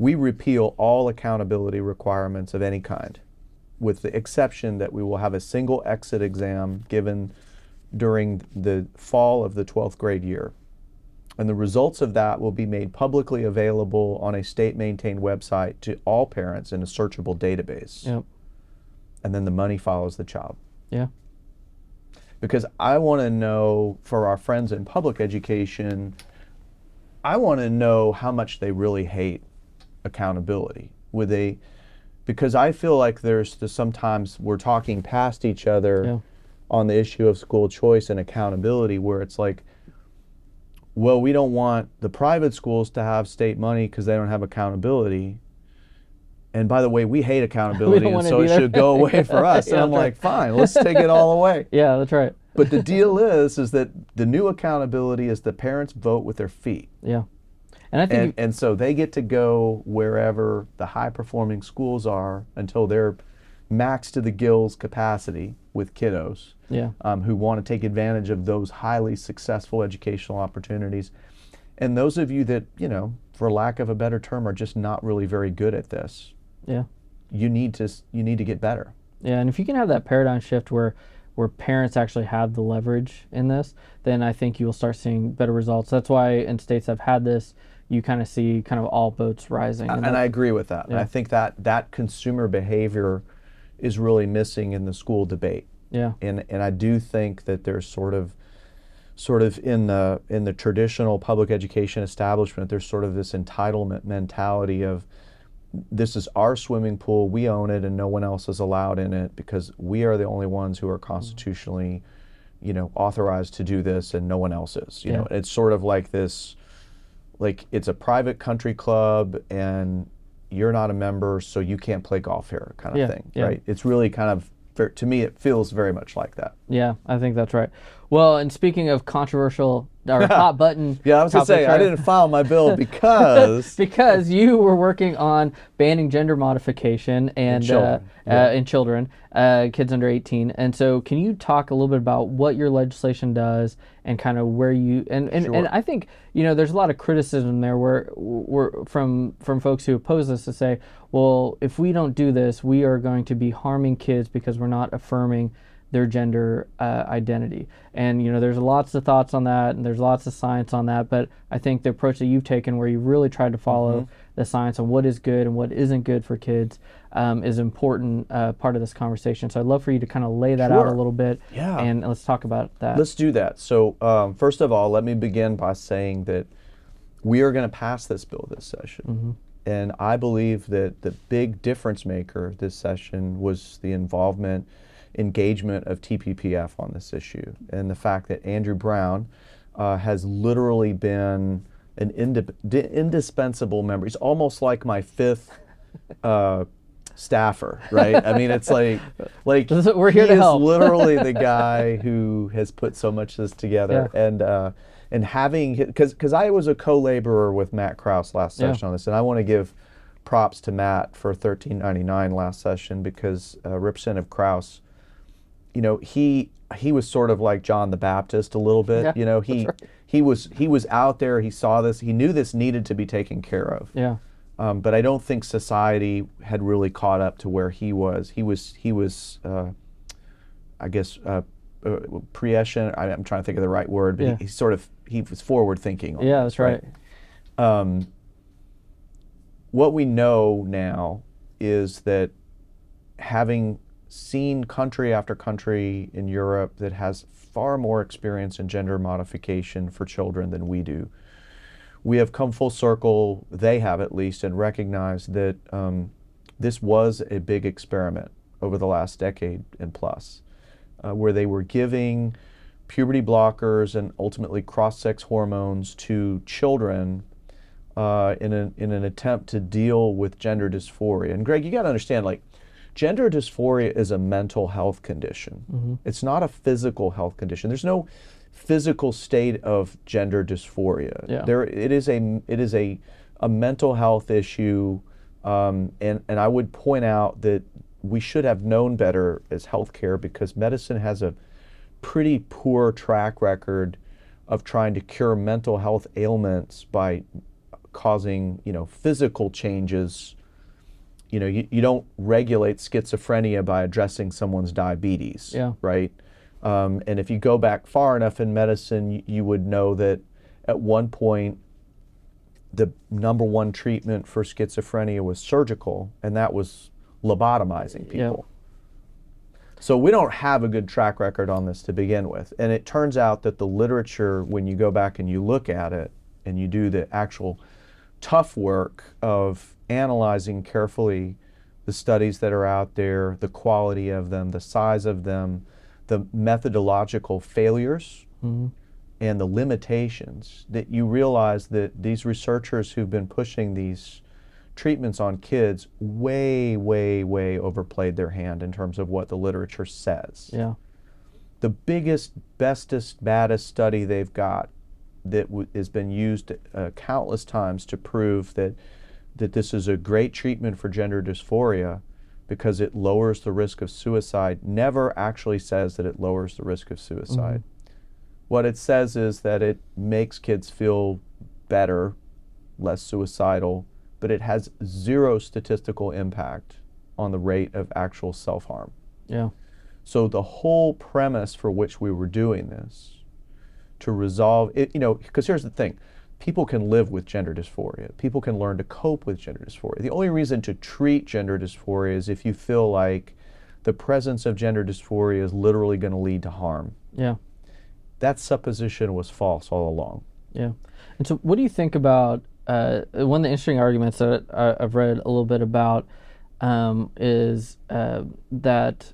we repeal all accountability requirements of any kind, with the exception that we will have a single exit exam given during the fall of the 12th grade year. And the results of that will be made publicly available on a state maintained website to all parents in a searchable database. Yep. And then the money follows the child. Yeah. Because I want to know for our friends in public education, I want to know how much they really hate accountability. Would they? Because I feel like there's the, sometimes we're talking past each other Yeah. on the issue of school choice and accountability, where it's like, well, we don't want the private schools to have state money because they don't have accountability. And by the way, we hate accountability, and so it should go away for us. Yeah, and I'm that's right. like, fine, let's take it all away. Yeah, that's right. But the deal is, is that the new accountability is the parents vote with their feet. Yeah. And I think And, and so they get to go wherever the high performing schools are until they're maxed to the gills capacity with kiddos yeah. um, who want to take advantage of those highly successful educational opportunities. And those of you that, you know, for lack of a better term, are just not really very good at this, Yeah. you need to, you need to get better. Yeah, and if you can have that paradigm shift where where parents actually have the leverage in this, then I think you will start seeing better results. That's why in states have had this, you kind of see kind of all boats rising. and that- I agree with that. And Yeah. I think that that consumer behavior is really missing in the school debate. yeah. And and I do think that there's sort of sort of in the in the traditional public education establishment there's sort of this entitlement mentality of this is our swimming pool, we own it and no one else is allowed in it because we are the only ones who are mm-hmm. constitutionally you know authorized to do this and no one else is. You know, it's sort of like this like it's a private country club and you're not a member so you can't play golf here kind of Yeah, thing yeah. right it's really kind of to me it feels very much like that Yeah, I think that's right. Well, and speaking of controversial or hot button, yeah i was going to say topics, i didn't file my bill because because you were working on banning gender modification and children, uh, uh, in children, uh, kids under 18. And so, can you talk a little bit about what your legislation does and kind of where you and and, and I think you know there's a lot of criticism there where where from from folks who oppose this to say, well, if we don't do this, we are going to be harming kids because we're not affirming their gender uh, identity. And you know, there's lots of thoughts on that, and there's lots of science on that. But I think the approach that you've taken, where you really tried to follow Mm-hmm. the science on what is good and what isn't good for kids, um, is important uh, part of this conversation. So I'd love for you to kind of lay that out a little bit, Yeah. and let's talk about that. let's do that so um, first of all let me begin by saying that we are going to pass this bill this session and i believe that the big difference maker this session was the involvement engagement of TPPF on this issue, and the fact that Andrew Brown uh, has literally been an di- indispensable member. He's almost like my fifth uh, staffer, right? I mean, it's like like we're here he to is help. literally the guy who has put so much of this together, Yeah. and uh, and having because because I was a co-laborer with Matt Krause last Yeah. session on this, and I want to give props to Matt for 1399 last session because uh, Representative Krause, you know, he he was sort of like John the Baptist a little bit. Yeah, you know, he right. he was he was out there. He saw this. He knew this needed to be taken care of. Yeah. Um, but I don't think society had really caught up to where he was. He was he was, uh, I guess, uh, uh, prescient. I, I'm trying to think of the right word, but Yeah. he, he sort of he was forward thinking. on Yeah, that's right. um, what we know now is that having seen country after country in Europe that has far more experience in gender modification for children than we do, we have come full circle, they have at least, and recognized that um, this was a big experiment over the last decade and plus, uh, where they were giving puberty blockers and ultimately cross sex hormones to children uh, in, an, in an attempt to deal with gender dysphoria. And Greg, you got to understand, like, gender dysphoria is a mental health condition. It's not a physical health condition. There's no physical state of gender dysphoria. Yeah. There, it is a it is a a mental health issue, um, and and I would point out that we should have known better as healthcare because medicine has a pretty poor track record of trying to cure mental health ailments by causing you know physical changes you know you, you don't regulate schizophrenia by addressing someone's diabetes Yeah. right um, and if you go back far enough in medicine you, you would know that at one point the number one treatment for schizophrenia was surgical and that was lobotomizing Yeah. people so we don't have a good track record on this to begin with. And it turns out that the literature, when you go back and you look at it and you do the actual tough work of analyzing carefully the studies that are out there, the quality of them, the size of them, the methodological failures, mm-hmm. and the limitations, that you realize that these researchers who've been pushing these treatments on kids way, way, way overplayed their hand in terms of what the literature says. Yeah. The biggest, bestest, baddest study they've got that w- has been used uh, countless times to prove that that this is a great treatment for gender dysphoria because it lowers the risk of suicide never actually says that it lowers the risk of suicide. What it says is that it makes kids feel better, less suicidal, but it has zero statistical impact on the rate of actual self harm. Yeah. So the whole premise for which we were doing this to resolve it, you know, because here's the thing. People can live with gender dysphoria. People can learn to cope with gender dysphoria. The only reason to treat gender dysphoria is if you feel like the presence of gender dysphoria is literally going to lead to harm. Yeah. That supposition was false all along. Yeah. And so, what do you think about uh, one of the interesting arguments that I, I've read a little bit about um, is uh, that,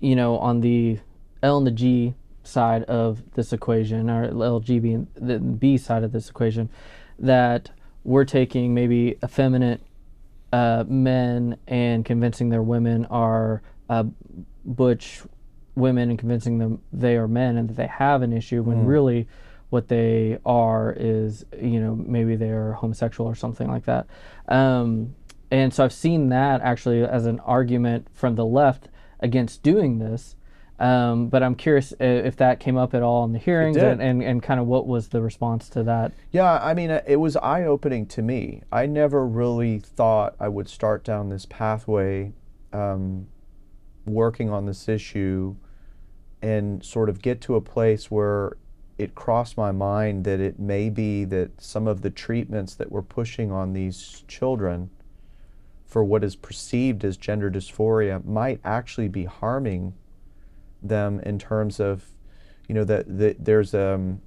you know, on the L and the G side of this equation, or LG being the B side of this equation, that we're taking maybe effeminate uh, men and convincing their women are uh, butch women and convincing them they are men and that they have an issue when really what they are is you know maybe they're homosexual or something like that. Um, and so i've seen that actually as an argument from the left against doing this. Um, but i'm curious if that came up at all in the hearings and, and, and kind of what was the response to that? Yeah, I mean, it was eye opening to me. I never really thought I would start down this pathway um, working on this issue and sort of get to a place where it crossed my mind that it may be that some of the treatments that we're pushing on these children for what is perceived as gender dysphoria might actually be harming them in terms of, you know, that, that there's um,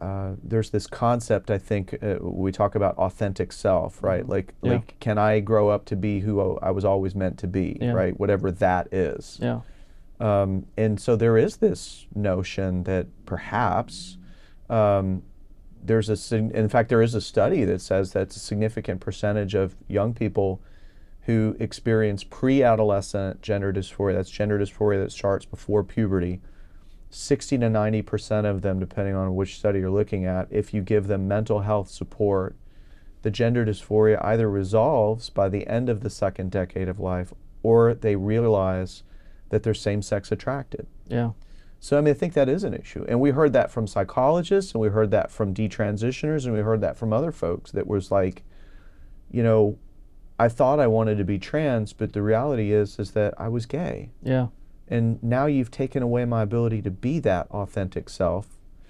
uh, there's this concept I think uh, we talk about authentic self, right? Like, Yeah. like, can I grow up to be who I was always meant to be, Yeah. right? Whatever that is. Yeah. Um, and so there is this notion that perhaps um, there's a, in fact, there is a study that says that a significant percentage of young people who experience pre-adolescent gender dysphoria, that's gender dysphoria that starts before puberty, 60 to 90 percent of them, depending on which study you're looking at, if you give them mental health support, the gender dysphoria either resolves by the end of the second decade of life or they realize that they're same sex attracted. Yeah. So, I mean, I think that is an issue. And we heard that from psychologists, and we heard that from detransitioners, and we heard that from other folks that was like, you know, I thought I wanted to be trans, but the reality is is that I was gay. Yeah. And now you've taken away my ability to be that authentic self.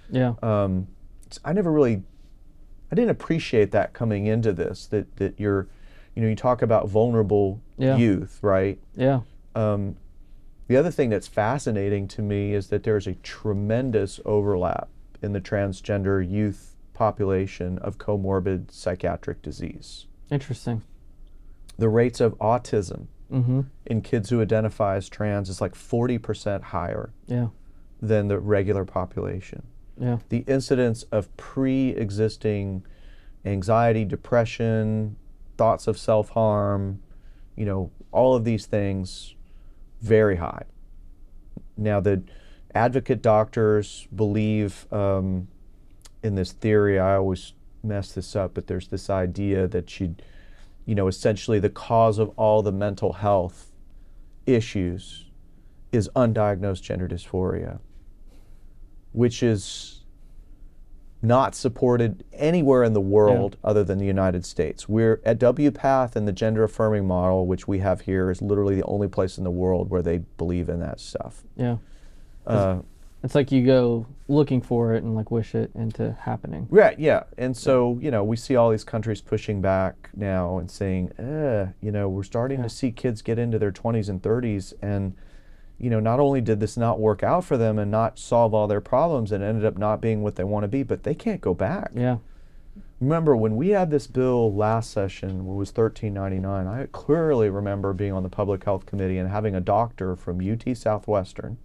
Yeah. Um, I never really, I didn't appreciate that coming into this. That that you're, you know, you talk about vulnerable Yeah. youth, right? Yeah. Um, the other thing that's fascinating to me is that there's a tremendous overlap in the transgender youth population of comorbid psychiatric disease. Interesting. The rates of autism Mm-hmm. in kids who identify as trans is like 40% higher Yeah. than the regular population. Yeah. The incidence of pre existing anxiety, depression, thoughts of self harm, you know, all of these things, very high. Now, the advocate doctors believe um, in this theory. I always mess this up, but there's this idea that you, you know, essentially the cause of all the mental health issues is undiagnosed gender dysphoria, which is not supported anywhere in the world other than the United States. We're at WPATH and the gender affirming model, which we have here, is literally the only place in the world where they believe in that stuff. Yeah. Uh, It's like you go looking for it and like wish it into happening. Right, yeah. And so, you know, we see all these countries pushing back now and saying, eh, you know, we're starting Yeah. to see kids get into their 20s and 30s. And, you know, not only did this not work out for them and not solve all their problems and ended up not being what they want to be, but they can't go back. Yeah. Remember, when we had this bill last session, it was 1399, I clearly remember being on the Public Health Committee and having a doctor from UT Southwestern,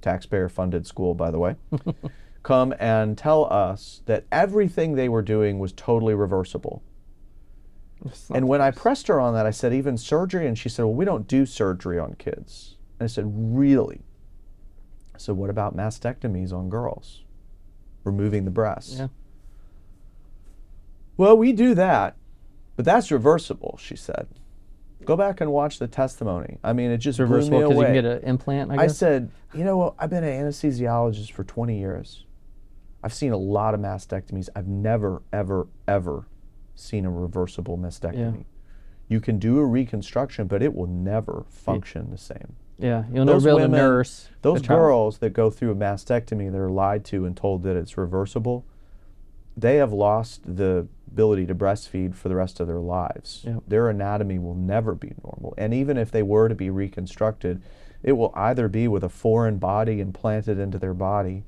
taxpayer funded school, by the way, come and tell us that everything they were doing was totally reversible. And when I pressed her on that, I said, even surgery? And she said, well, we don't do surgery on kids. And I said, really? So, what about mastectomies on girls? Removing the breasts. Yeah. Well, we do that, but that's reversible, she said. Go back and watch the testimony. I mean, it just reversible because you can get an implant, I I said, you know what? I've been an anesthesiologist for 20 years. I've seen a lot of mastectomies. I've never, ever, ever seen a reversible mastectomy. You can do a reconstruction, but it will never function the same. Yeah. You'll never those be able to women- nurse Those girls that go through a mastectomy, they're lied to and told that it's reversible. They have lost the ability to breastfeed for the rest of their lives. Yep. Their anatomy will never be normal. And even if they were to be reconstructed, it will either be with a foreign body implanted into their body,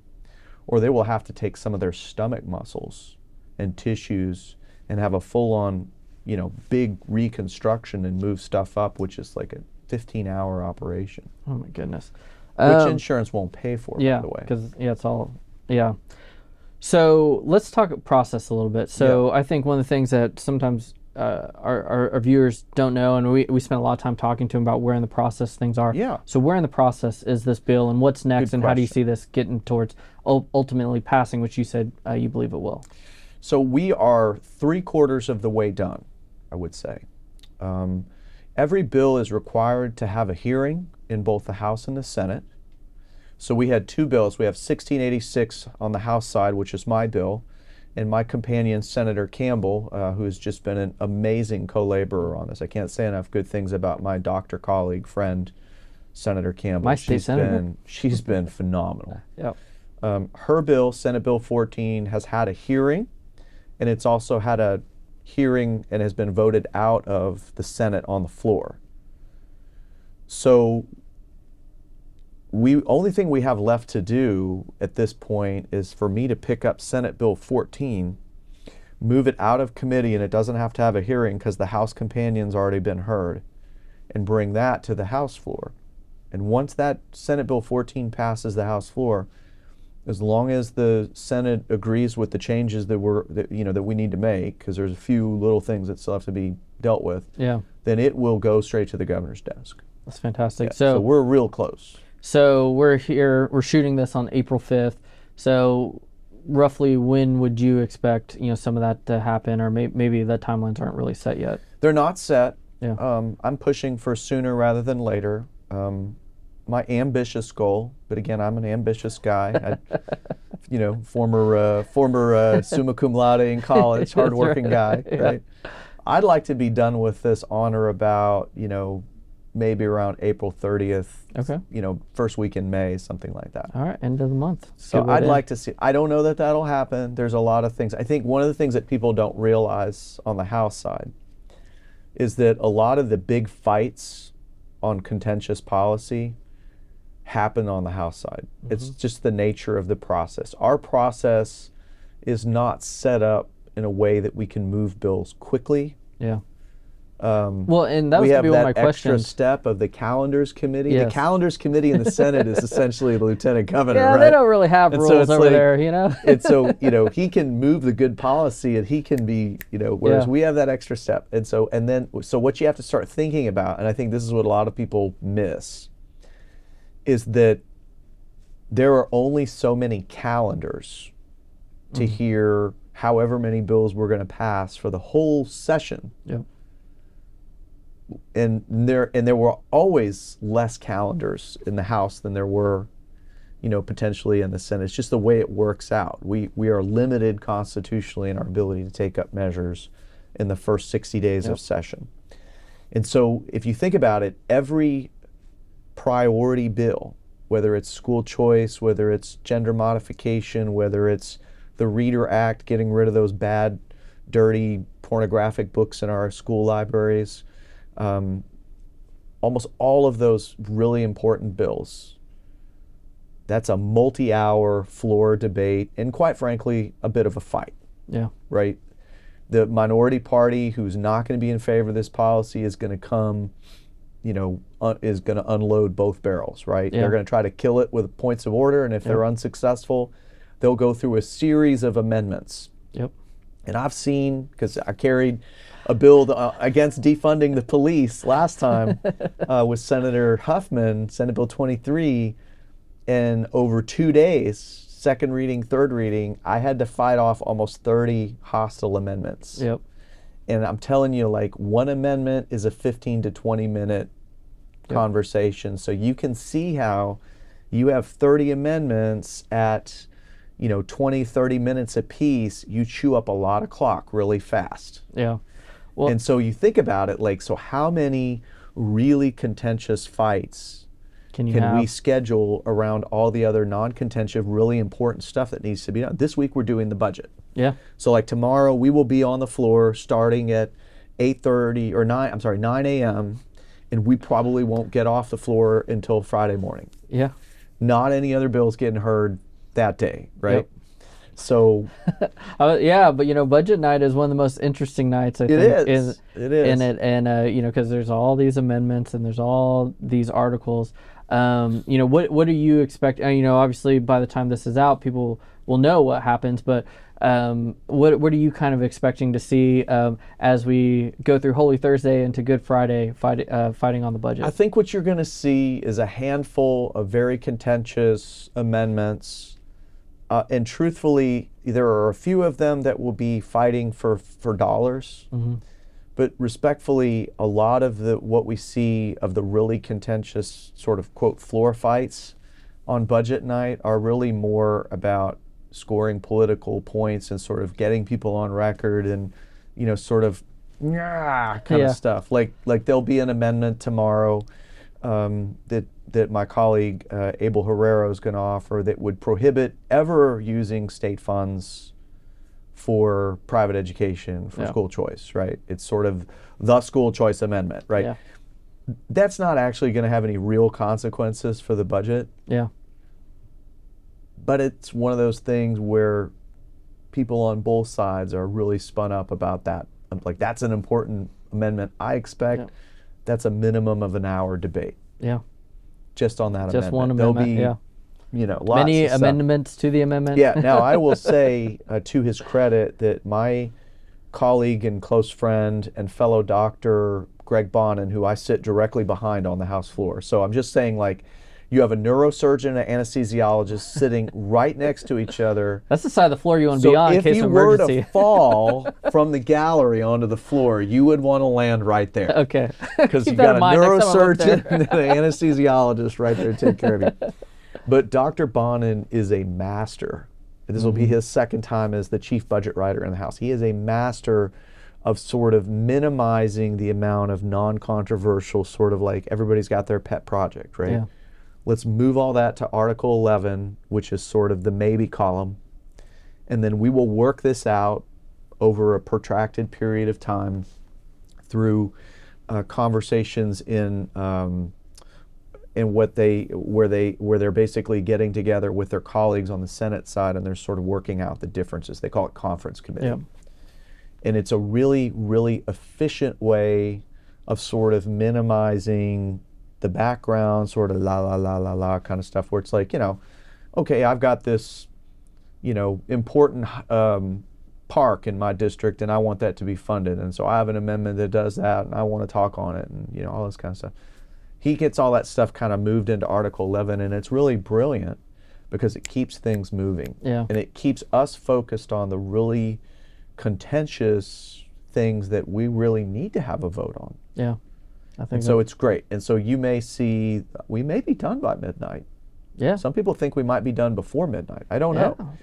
or they will have to take some of their stomach muscles and tissues and have a full on, you know, big reconstruction and move stuff up, which is like a 15 hour operation Oh my goodness. which Um, insurance won't pay for, yeah, by the way. because yeah, it's all yeah. So let's talk process a little bit. So I think one of the things that sometimes uh, our, our, our viewers don't know, and we, we spend a lot of time talking to them about where in the process things are. Yeah. So where in the process is this bill, and what's next, and how do you see this getting towards ul- ultimately passing, which you said uh, you believe it will? So we are three quarters of the way done, I would say. Um, every bill is required to have a hearing in both the House and the Senate. So we had two bills. We have 1686 on the House side, which is my bill, and my companion, Senator Campbell, uh, who has just been an amazing co laborer on this. I can't say enough good things about my doctor colleague, friend, Senator Campbell. My state she's senator? Been, she's been phenomenal. Yeah. Um, her bill, Senate Bill 14, has had a hearing, and it's also had a hearing and has been voted out of the Senate on the floor. So we only thing we have left to do at this point is for me to pick up Senate Bill 14, move it out of committee, and it doesn't have to have a hearing because the House companion's already been heard, and bring that to the House floor. And once that Senate Bill 14 passes the House floor, as long as the Senate agrees with the changes that we're that, you know that we need to make, because there's a few little things that still have to be dealt with, Yeah, then it will go straight to the governor's desk. that's fantastic. so so we're real close. So we're here. We're shooting this on April fifth. So roughly, when would you expect you know some of that to happen, or may, maybe the timelines aren't really set yet? They're not set. Yeah. Um, I'm pushing for sooner rather than later. Um, my ambitious goal, but again, I'm an ambitious guy. I, you know, former uh, former uh, summa cum laude in college, hardworking right. guy. Yeah. Right. I'd like to be done with this on or about you know maybe around April 30th. Okay. You know, first week in May, something like that. All right, end of the month. So I'd like to see. I don't know that that'll happen. There's a lot of things. I think one of the things that people don't realize on the House side is that a lot of the big fights on contentious policy happen on the House side. It's just the nature of the process. Our process is not set up in a way that we can move bills quickly. Yeah. Um, Well, and that was we gonna have be one of that my extra questions. step of the calendars committee. Yes. The calendars committee in the Senate is essentially the lieutenant governor, Yeah, right? they don't really have And so rules it's over like- there, you know. and so you know he can move the good policy and he can be you know whereas Yeah. we have that extra step and so and then so what you have to start thinking about and i think this is what a lot of people miss is that there are only so many calendars to Mm-hmm. hear however many bills we're going to pass for the whole session Yep. and there and there were always less calendars in the House than there were, you know, potentially in the Senate. It's just the way it works out. We we are limited constitutionally in our ability to take up measures in the first 60 days Yep. of session. And so if you think about it, every priority bill, whether it's school choice, whether it's gender modification, whether it's the Reader Act, getting rid of those bad, dirty, pornographic books in our school libraries, um, almost all of those really important bills. That's a multi hour floor debate and, quite frankly, a bit of a fight Yeah. right? The minority party who's not going to be in favor of this policy is going to come, you know, un- is going to unload both barrels, right? Yeah. They're going to try to kill it with points of order, and if they're unsuccessful, they'll go through a series of amendments. Yep. And I've seen because I carried a bill uh, against defunding the police last time uh, with Senator Huffman, Senate Bill 23, and over two days, second reading, third reading, I had to fight off almost 30 hostile amendments. Yep. And I'm telling you, like one amendment is a 15 to 20 minute Yep. conversation. So you can see how you have 30 amendments at, you know, 20, 30 minutes apiece. You chew up a lot of clock really fast. Yeah. Well, and so you think about it like, so how many really contentious fights can you can have? we schedule around all the other non-contentious, really important stuff that needs to be done? This week we're doing the budget. Yeah. So like tomorrow we will be on the floor starting at 8:30 or 9 I'm sorry 9 a.m. and we probably won't get off the floor until Friday morning. Yeah. Not any other bills getting heard that day, right? Yep. So Uh, yeah, but you know, budget night is one of the most interesting nights. I it think is. in, it is. in it, and uh, you know, because there's all these amendments and there's all these articles. Um, you know, what what do you expect? Uh, you know, obviously by the time this is out, people will know what happens. But um, what what are you kind of expecting to see um, as we go through Holy Thursday into Good Friday, fight, uh, fighting on the budget? I think what you're going to see is a handful of very contentious amendments. Uh, and truthfully, there are a few of them that will be fighting for, for dollars. Mhm. But respectfully, a lot of the what we see of the really contentious sort of quote floor fights on budget night are really more about scoring political points and sort of getting people on record and you know sort of yeah, kind Yeah. of stuff. Like like there'll be an amendment tomorrow um, that that my colleague uh, Abel Herrero is going to offer that would prohibit ever using state funds for private education for Yeah. school choice. Right? It's sort of the school choice amendment. Right? Yeah. that's not actually going to have any real consequences for the budget. Yeah. But it's one of those things where people on both sides are really spun up about that. Like, that's an important amendment. I expect Yeah. that's a minimum of an hour debate Yeah. just on that Just amendment. one There'll amendment. be, yeah. you know, lots Many of stuff. amendments to the amendment. Yeah. Now I will say, uh, to his credit, that my colleague and close friend and fellow doctor Greg Bonnen, who I sit directly behind on the House floor. So I'm just saying, like, you have a neurosurgeon and an anesthesiologist sitting right next to each other. That's the side of the floor you want to So be on in case of emergency. if you were to fall from the gallery onto the floor, you would want to land right there okay. because you've got a mind next time I'm up neurosurgeon and an anesthesiologist right there to take care of you. But Dr. Bonnen is a master. This will Mm-hmm. be his second time as the chief budget writer in the House. He is a master of sort of minimizing the amount of non-controversial, sort of like everybody's got their pet project, right? Yeah. Let's move all that to Article 11, which is sort of the maybe column, and then we will work this out over a protracted period of time through uh, conversations in um, in what they where they where they're basically getting together with their colleagues on the Senate side and they're sort of working out the differences. They call it conference committee, Yeah. and it's a really really efficient way of sort of minimizing the background, sort of la la la la la kind of stuff, where it's like you know, okay, I've got this you know, important um, park in my district, and I want that to be funded. And so I have an amendment that does that, and I want to talk on it, and you know, all this kind of stuff. He gets all that stuff kind of moved into Article 11, and it's really brilliant because it keeps things moving, Yeah. and it keeps us focused on the really contentious things that we really need to have a vote on. Yeah. I think And so it's great. And so you may see we may be done by midnight. yeah. Some people think we might be done before midnight. I don't yeah. know.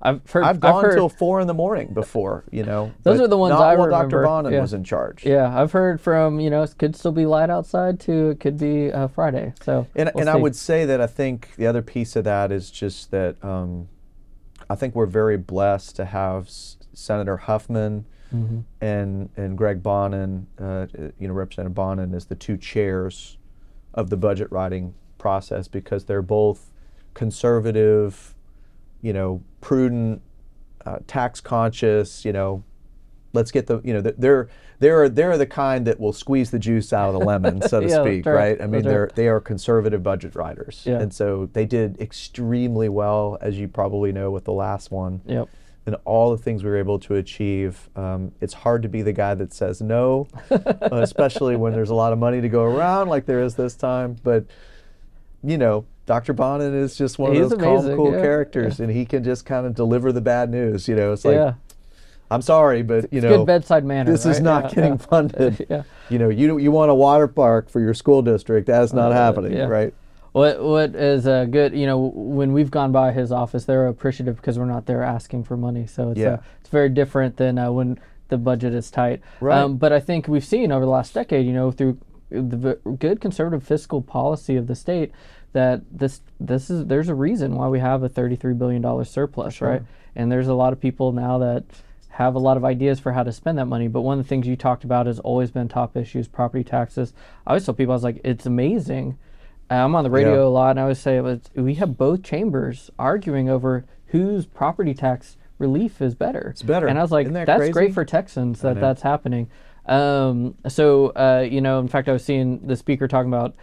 I've heard. I've gone till four in the morning before, you know. Those are the ones I while remember, Dr. Bonnen yeah. was in charge. Yeah, I've heard from you know it could still be light outside to it could be uh, Friday. So And, we'll and I would say that I think the other piece of that is just that um, I think we're very blessed to have S- Senator Huffman Mm-hmm. and and Greg Bonnen, uh, you know, Representative Bonnen is the two chairs of the budget writing process because they're both conservative, you know, prudent, uh, tax conscious, you know, let's get the you know they're they're they're the kind that will squeeze the juice out of the lemon so to Yeah, speak right. right i mean they're they are conservative budget writers Yeah. and so they did extremely well as you probably know with the last one Yep. And all the things we were able to achieve um, it's hard to be the guy that says no uh, especially when there's a lot of money to go around like there is this time but you know Dr. Bonnen is just one He's of those calm, cool yeah, characters, and he can just kind of deliver the bad news. You know, it's like, yeah. I'm sorry, but you know, Good bedside manner. this is not Yeah, getting yeah. funded. Yeah. You know, you you want a water park for your school district. That's not Uh, happening, yeah. right? What what is uh, good? You know, when we've gone by his office, they're appreciative because we're not there asking for money. So it's Yeah. uh, it's very different than uh, when the budget is tight. Right. Um, but I think we've seen over the last decade, you know, through the v- good conservative fiscal policy of the state, that this this is there's a reason why we have a 33 billion dollar surplus, right? And there's a lot of people now that have a lot of ideas for how to spend that money. But one of the things you talked about has always been top issues, property taxes. I always tell people, I was like, it's amazing. Uh, I'm on the radio Yeah. a lot, and I always say, it's- we have both chambers arguing over whose property tax relief is better. It's better. And I was like, that that's crazy? great for Texans that that's happening. Um, so, uh, you know, in fact, I was seeing the speaker talking about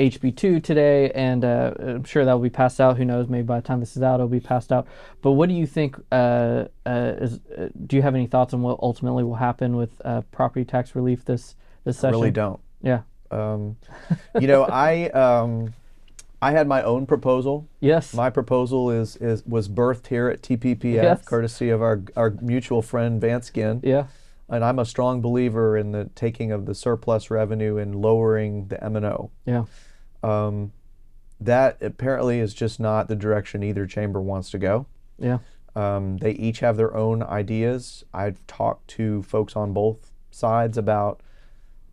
HB2 today, and uh, I'm sure that will be passed out. Who knows? Maybe by the time this is out, it'll be passed out. But what do you think? Uh, uh, is, uh, do you have any thoughts on what ultimately will happen with uh, property tax relief this this I session? really don't. Yeah. Um, you know, I um, I had my own proposal. Yes. My proposal is is was birthed here at TPPF, Yes. courtesy of our our mutual friend Vance Ginn. yeah. And I'm a strong believer in the taking of the surplus revenue and lowering the M and O. Yeah. Um, that apparently is just not the direction either chamber wants to go. Yeah. Um, they each have their own ideas. I've talked to folks on both sides about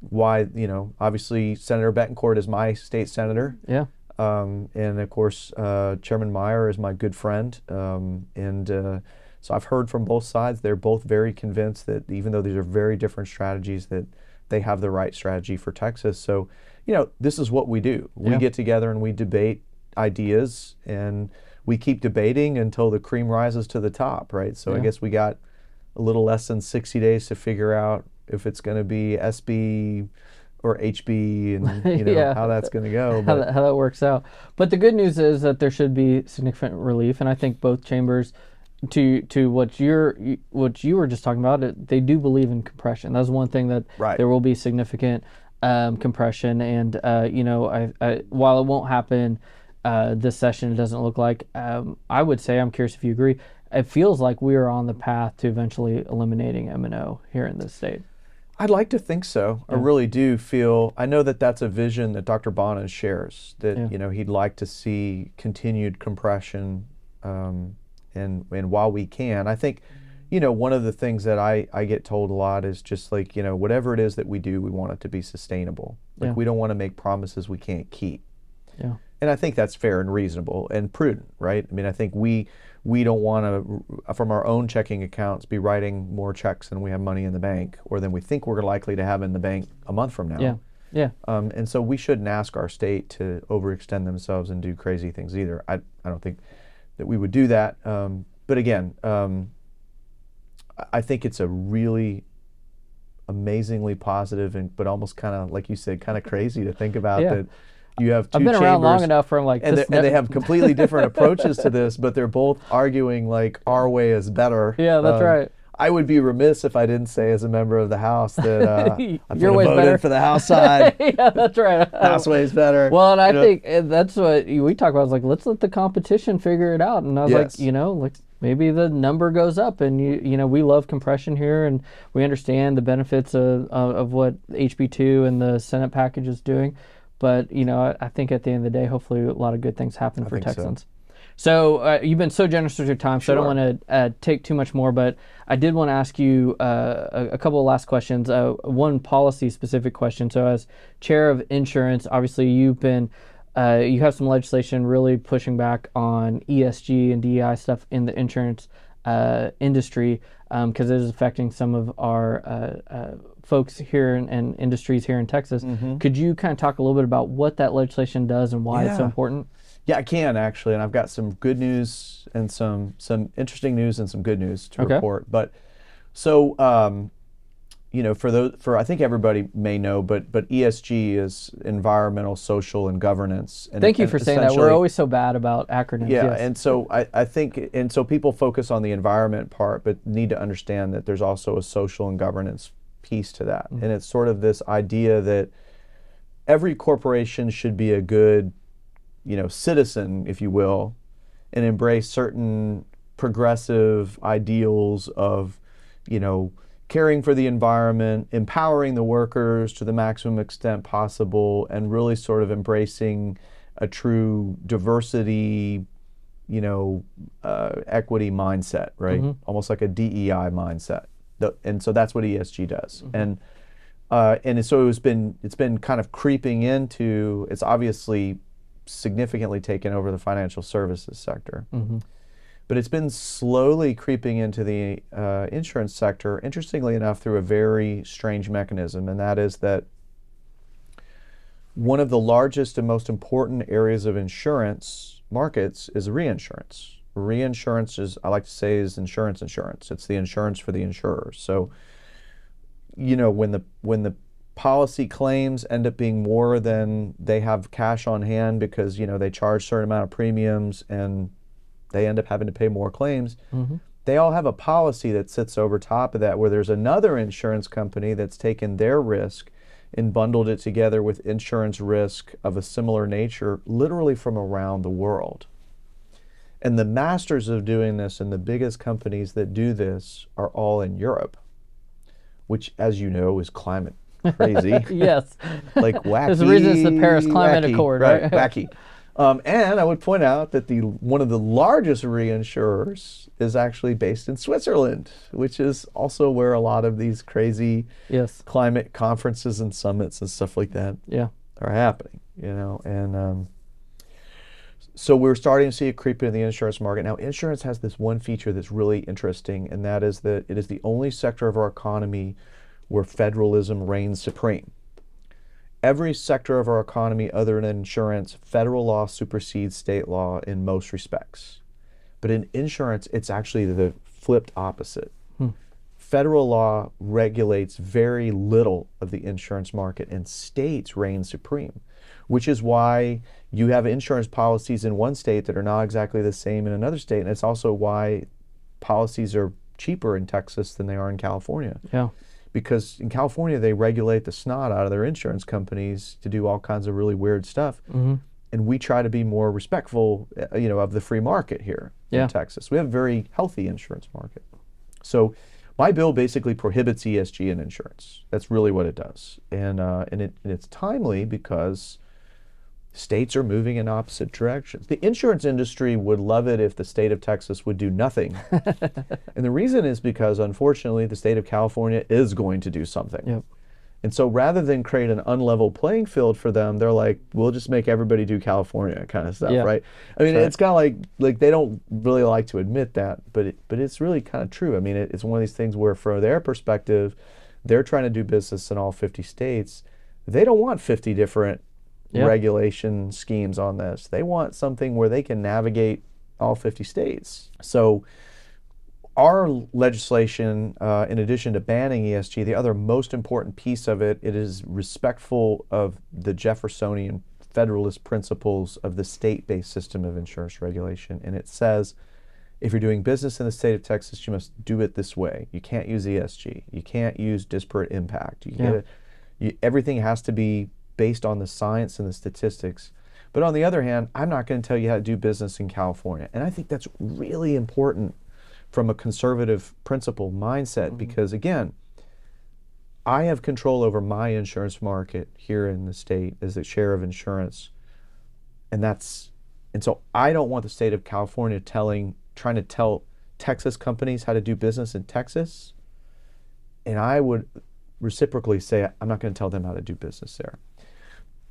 why, you know, obviously Senator Bettencourt is my state senator. Yeah. Um, and of course, uh, Chairman Meyer is my good friend. Um, and uh, so I've heard from both sides. They're both very convinced that even though these are very different strategies, that they have the right strategy for Texas. So, you know, this is what we do. We Yeah. get together and we debate ideas and we keep debating until the cream rises to the top, right? So I guess we got a little less than 60 days to figure out if it's going to be SB or HB and you know Yeah. how that's going to go. how that, how that works out. But the good news is that there should be significant relief, and I think both chambers, to to what you're what you were just talking about, it, they do believe in compression. That's one thing that Right. there will be significant um, compression, and uh, you know, I, I, while it won't happen uh, this session, it doesn't look like. Um, I would say, I'm curious if you agree. It feels like we are on the path to eventually eliminating M and O here in this state. I'd like to think so. I really do feel. I know that that's a vision that Dr. Bonnen shares. That Yeah. you know he'd like to see continued compression, um, and and while we can, I think, you know, one of the things that I I get told a lot is just like you know whatever it is that we do, we want it to be sustainable. Like Yeah. we don't want to make promises we can't keep. Yeah. And I think that's fair and reasonable and prudent, right? I mean, I think we we don't want to, from our own checking accounts, be writing more checks than we have money in the bank, or than we think we're likely to have in the bank a month from now. Yeah. Yeah. Um, and so we shouldn't ask our state to overextend themselves and do crazy things either. I I don't think that we would do that. Um, but again, um, I- think it's a really amazingly positive and but almost kind of like you said, kind of crazy to think about Yeah. that. You have two I've been around long chambers enough I'm like, and, and they have completely different approaches to this, but they're both arguing like our way is better. Yeah, that's Um, right. I would be remiss if I didn't say, as a member of the House, that uh, I've Your way's better. for the House side. yeah, that's right. House way is better. Well, and I You think that's what we talk about. I was like, let's let the competition figure it out. And I was Yes. like, you know, like maybe the number goes up. And you, you know, we love compression here, and we understand the benefits of of, of what HB two and the Senate package is doing. But you know, I, I think at the end of the day, hopefully, a lot of good things happen for think so. Texans. So uh, you've been so generous with your time, so I don't want to uh, take too much more. But I did want to ask you uh, a, a couple of last questions. Uh, one policy-specific question. So as chair of insurance, obviously you've been uh, you have some legislation really pushing back on ESG and DEI stuff in the insurance uh, industry because it is affecting some of our uh, uh, folks here and, and industries here in Texas. Could you kind of talk a little bit about what that legislation does and why it's so important? Yeah, I can actually, and I've got some good news and some some interesting news and some good news to Okay. report. But so um, you know, for those for I think everybody may know, but but ESG is environmental, social, and governance. And, Thank you and for saying that. We're always so bad about acronyms. yeah, yes. and so I, I think, and so people focus on the environment part, but need to understand that there's also a social and governance piece to that. And it's sort of this idea that every corporation should be a good, you know, citizen, if you will, and embrace certain progressive ideals of, you know, caring for the environment, empowering the workers to the maximum extent possible, and really sort of embracing a true diversity, you know, uh, equity mindset, right? Almost like a DEI mindset. The, and so that's what ESG does. And uh, and so it's been it's been kind of creeping into. It's obviously significantly taken over the financial services sector, but it's been slowly creeping into the uh, insurance sector. Interestingly enough, through a very strange mechanism, and that is that one of the largest and most important areas of insurance markets is reinsurance. Reinsurance is, I like to say, is insurance insurance. It's the insurance for the insurers. So, you know, when the when the policy claims end up being more than they have cash on hand because you know they charge a certain amount of premiums and they end up having to pay more claims. Mm-hmm. They all have a policy that sits over top of that, where there's another insurance company that's taken their risk and bundled it together with insurance risk of a similar nature, literally from around the world. And the masters of doing this and the biggest companies that do this are all in Europe, which, as you know, is climate crazy yes. like wacky. There's a reason it's the Paris Climate wacky, Accord, right? wacky. Um, and I would point out that the one of the largest reinsurers is actually based in Switzerland, which is also where a lot of these crazy yes. climate conferences and summits and stuff like that Yeah. are happening. You know, and um, so we're starting to see it creep in the insurance market. Now, insurance has this one feature that's really interesting, and that is that it is the only sector of our economy where federalism reigns supreme. Every sector of our economy, other than insurance, federal law supersedes state law in most respects. But in insurance, it's actually the flipped opposite. Hmm. Federal law regulates very little of the insurance market, and states reign supreme, which is why you have insurance policies in one state that are not exactly the same in another state. And it's also why policies are cheaper in Texas than they are in California Yeah. because in California they regulate the snot out of their insurance companies to do all kinds of really weird stuff, Mm-hmm. and we try to be more respectful, uh, you know, of the free market here Yeah. in Texas. We have a very healthy insurance market. So my bill basically prohibits ESG in insurance. That's really what it does, and uh, and, it, and it's timely because states are moving in opposite directions. The insurance industry would love it if the state of Texas would do nothing. and the reason is because unfortunately the state of California is going to do something. Yep. And so rather than create an unlevel playing field for them, they're like, we'll just make everybody do California kind of stuff, Yeah. right? I mean, Right. it's kind of like like they don't really like to admit that, but it, but it's really kind of true. I mean, it, it's one of these things where, from their perspective, they're trying to do business in all 50 states. They don't want 50 different Yeah. regulation schemes on this. They want something where they can navigate all 50 states. So our legislation, uh, in addition to banning ESG, the other most important piece of it, it is respectful of the Jeffersonian Federalist principles of the state-based system of insurance regulation, and it says, if you're doing business in the state of Texas, you must do it this way. You can't use ESG. You can't use disparate impact. You Yeah. you, everything has to be based on the science and the statistics. But on the other hand, I'm not going to tell you how to do business in California. And I think that's really important from a conservative principle mindset mm-hmm. because, again, I have control over my insurance market here in the state as a share of insurance. And that's, and so I don't want the state of California telling, trying to tell Texas companies how to do business in Texas. And I would reciprocally say, I'm not going to tell them how to do business there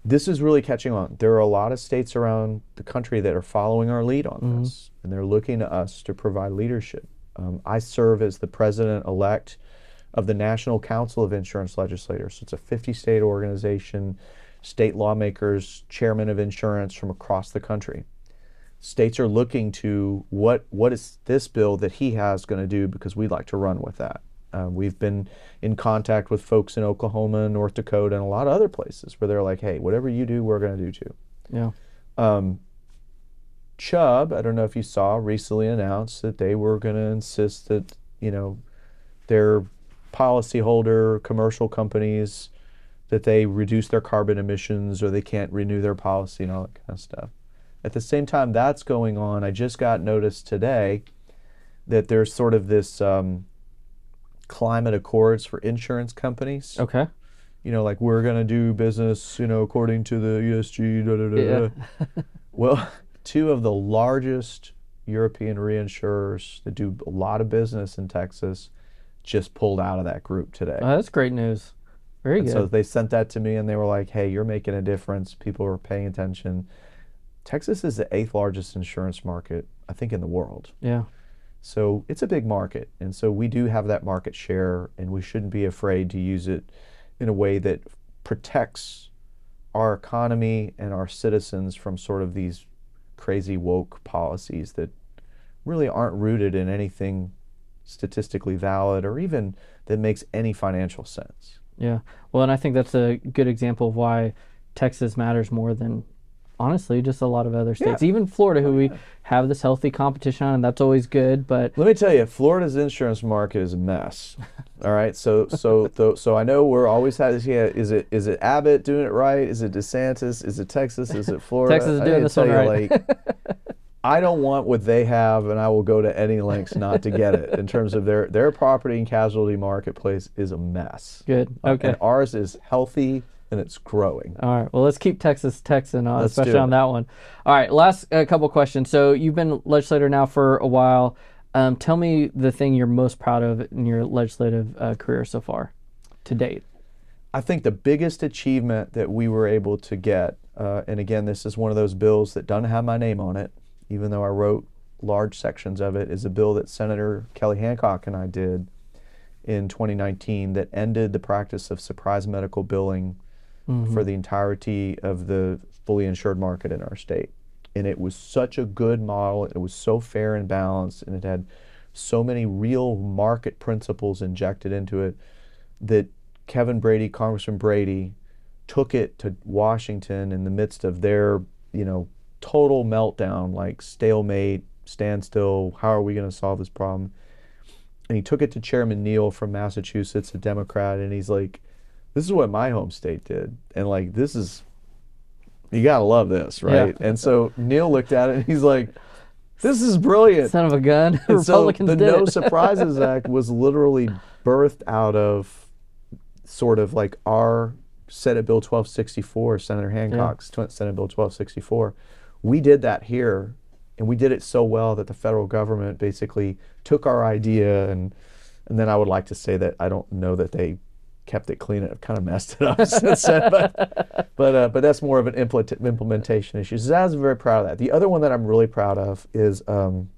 this is really catching on. There are a lot of states around the country that are following our lead on this, and they're looking to us to provide leadership. Um, I serve as the president elect of the National Council of Insurance Legislators. So it's a 50 state organization, state lawmakers, chairman of insurance from across the country. States are looking to what what is this bill that he has going to do because we'd like to run with that. Uh, we've been in contact with folks in Oklahoma, North Dakota, and a lot of other places where they're like, "Hey, whatever you do, we're going to do too." Yeah. Um, Chubb, I don't know if you saw, recently announced that they were going to insist that you know their policyholder commercial companies that they reduce their carbon emissions or they can't renew their policy and all that kind of stuff. At the same time, that's going on. I just got notice today that there's sort of this um, climate accords for insurance companies Okay. you know, like we're gonna do business, you know, according to the ESG. Da, da, da, Yeah. well, two of the largest European reinsurers that do a lot of business in Texas just pulled out of that group today. Oh, that's great news. Very and good. so they sent that to me, and they were like, "Hey, you're making a difference. People are paying attention." Texas is the eighth largest insurance market, I think, in the world. yeah. So it's a big market. And so we do have that market share, and we shouldn't be afraid to use it in a way that protects our economy and our citizens from sort of these crazy woke policies that really aren't rooted in anything statistically valid or even that makes any financial sense. Yeah. Well, and I think that's a good example of why Texas matters more than honestly just a lot of other states. Even Florida, who we oh, have this healthy competition on, and that's always good. But Let me tell you, Florida's insurance market is a mess. All right, so so th- so I know we're always had this. Yeah, is it is it Abbott doing it right? Is it DeSantis? Is it Texas? Is it Florida? Texas is doing this one you, right. Like, I don't want what they have, and I will go to any lengths not to get it. In terms of their their property and casualty marketplace is a mess. good. Uh, okay. And ours is healthy and it's growing. All right. Well, let's keep Texas Texan, uh, Let's especially on that one. All right. Last uh, couple questions. So you've been legislator now for a while. Um, tell me the thing you're most proud of in your legislative uh, career so far, to date. I think the biggest achievement that we were able to get, uh, and again, this is one of those bills that doesn't have my name on it, even though I wrote large sections of it, is a bill that Senator Kelly Hancock and I did in 2019 that ended the practice of surprise medical billing Mm-hmm. for the entirety of the fully insured market in our state. And it was such a good model. It was so fair and balanced, and it had so many real market principles injected into it that Kevin Brady, Congressman Brady, took it to Washington in the midst of their, you know, total meltdown, like stalemate, standstill. How are we going to solve this problem? And he took it to Chairman Neal from Massachusetts, a Democrat, and he's like, "This is what my home state did," and like, this is, you gotta love this, right? And so Neal looked at it, and he's like, "This is brilliant." Son of a gun. And so the No. Surprises Act was literally birthed out of sort of like our Senate Bill 1264, Senator Hancock's tw- Senate Bill 1264. We did that here, and we did it so well that the federal government basically took our idea, and and then I would like to say that I don't know that they kept it clean. It kind of messed it up since then, but but uh, but that's more of an implement- implementation issue. So I was very proud of that. The other one that I'm really proud of is. Um,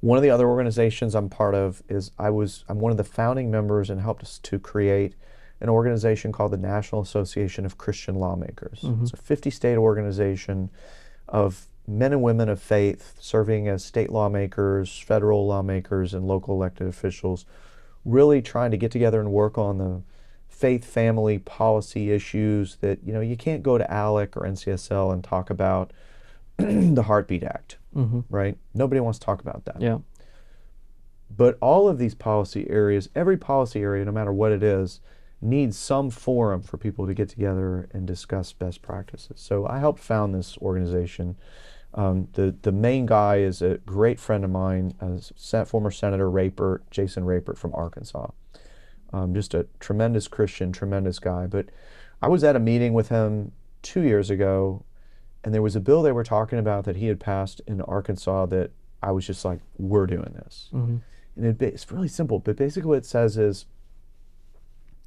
one of the other organizations I'm part of is I was I'm one of the founding members and helped us to create an organization called the National Association of Christian Lawmakers. It's a 50 state organization of men and women of faith serving as state lawmakers, federal lawmakers, and local elected officials, really trying to get together and work on the faith family policy issues that you know you can't go to ALEC or NCSL and talk about the Heartbeat Act, mm-hmm. right? Nobody wants to talk about that. Yeah. But all of these policy areas, every policy area, no matter what it is, needs some forum for people to get together and discuss best practices. So I helped found this organization. Um, the the main guy is a great friend of mine, uh, former Senator Rapert, Jason Rapert from Arkansas. Um, just a tremendous Christian, tremendous guy. But I was at a meeting with him two years ago, and there was a bill they were talking about that he had passed in Arkansas that I was just like, we're doing this. And it, it's really simple, but basically what it says is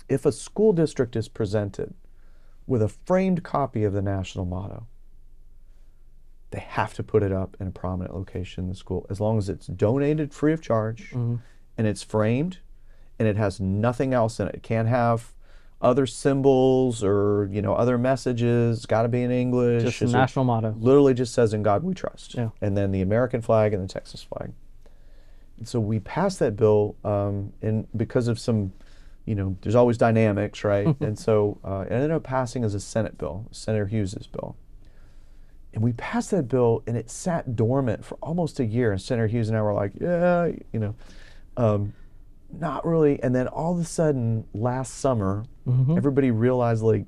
if a school district is presented with a framed copy of the national motto, they have to put it up in a prominent location in the school as long as it's donated free of charge and it's framed and it has nothing else in it. It can't have other symbols or you know other messages. It's got to be in English. Just the It's national motto. literally just says "In God We Trust," Yeah. and then the American flag and the Texas flag. And so we passed that bill, um, and because of some, you know, there's always dynamics, right? and so uh, it ended up passing as a Senate bill, Senator Hughes's bill. And we passed that bill, and it sat dormant for almost a year. And Senator Hughes and I were like, "Yeah, you know." Um, not really. And then all of a sudden, last summer, everybody realized, like,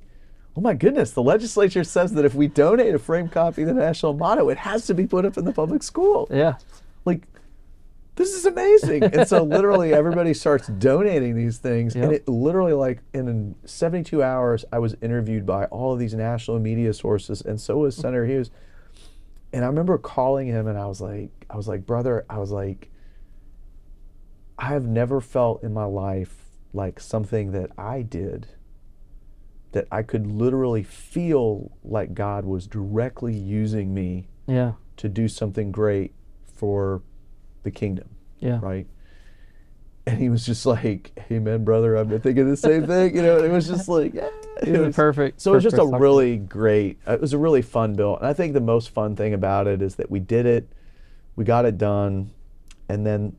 oh my goodness, the legislature says that if we donate a framed copy of the national motto, it has to be put up in the public school. Yeah. This is amazing. and so, literally, everybody starts donating these things. Yep. And it literally, like, in 72 hours, I was interviewed by all of these national media sources, and so was mm-hmm. Senator Hughes. And I remember calling him, and I was like, I was like, brother, I was like, I have never felt in my life like something that I did that I could literally feel like God was directly using me Yeah. to do something great for the kingdom, Yeah. right? And he was just like, "Amen, brother. I've been thinking the same thing." You know, and it was just like, yeah, It was perfect. so it was just a really great. Uh, it was a really fun bill, and I think the most fun thing about it is that we did it, we got it done, and then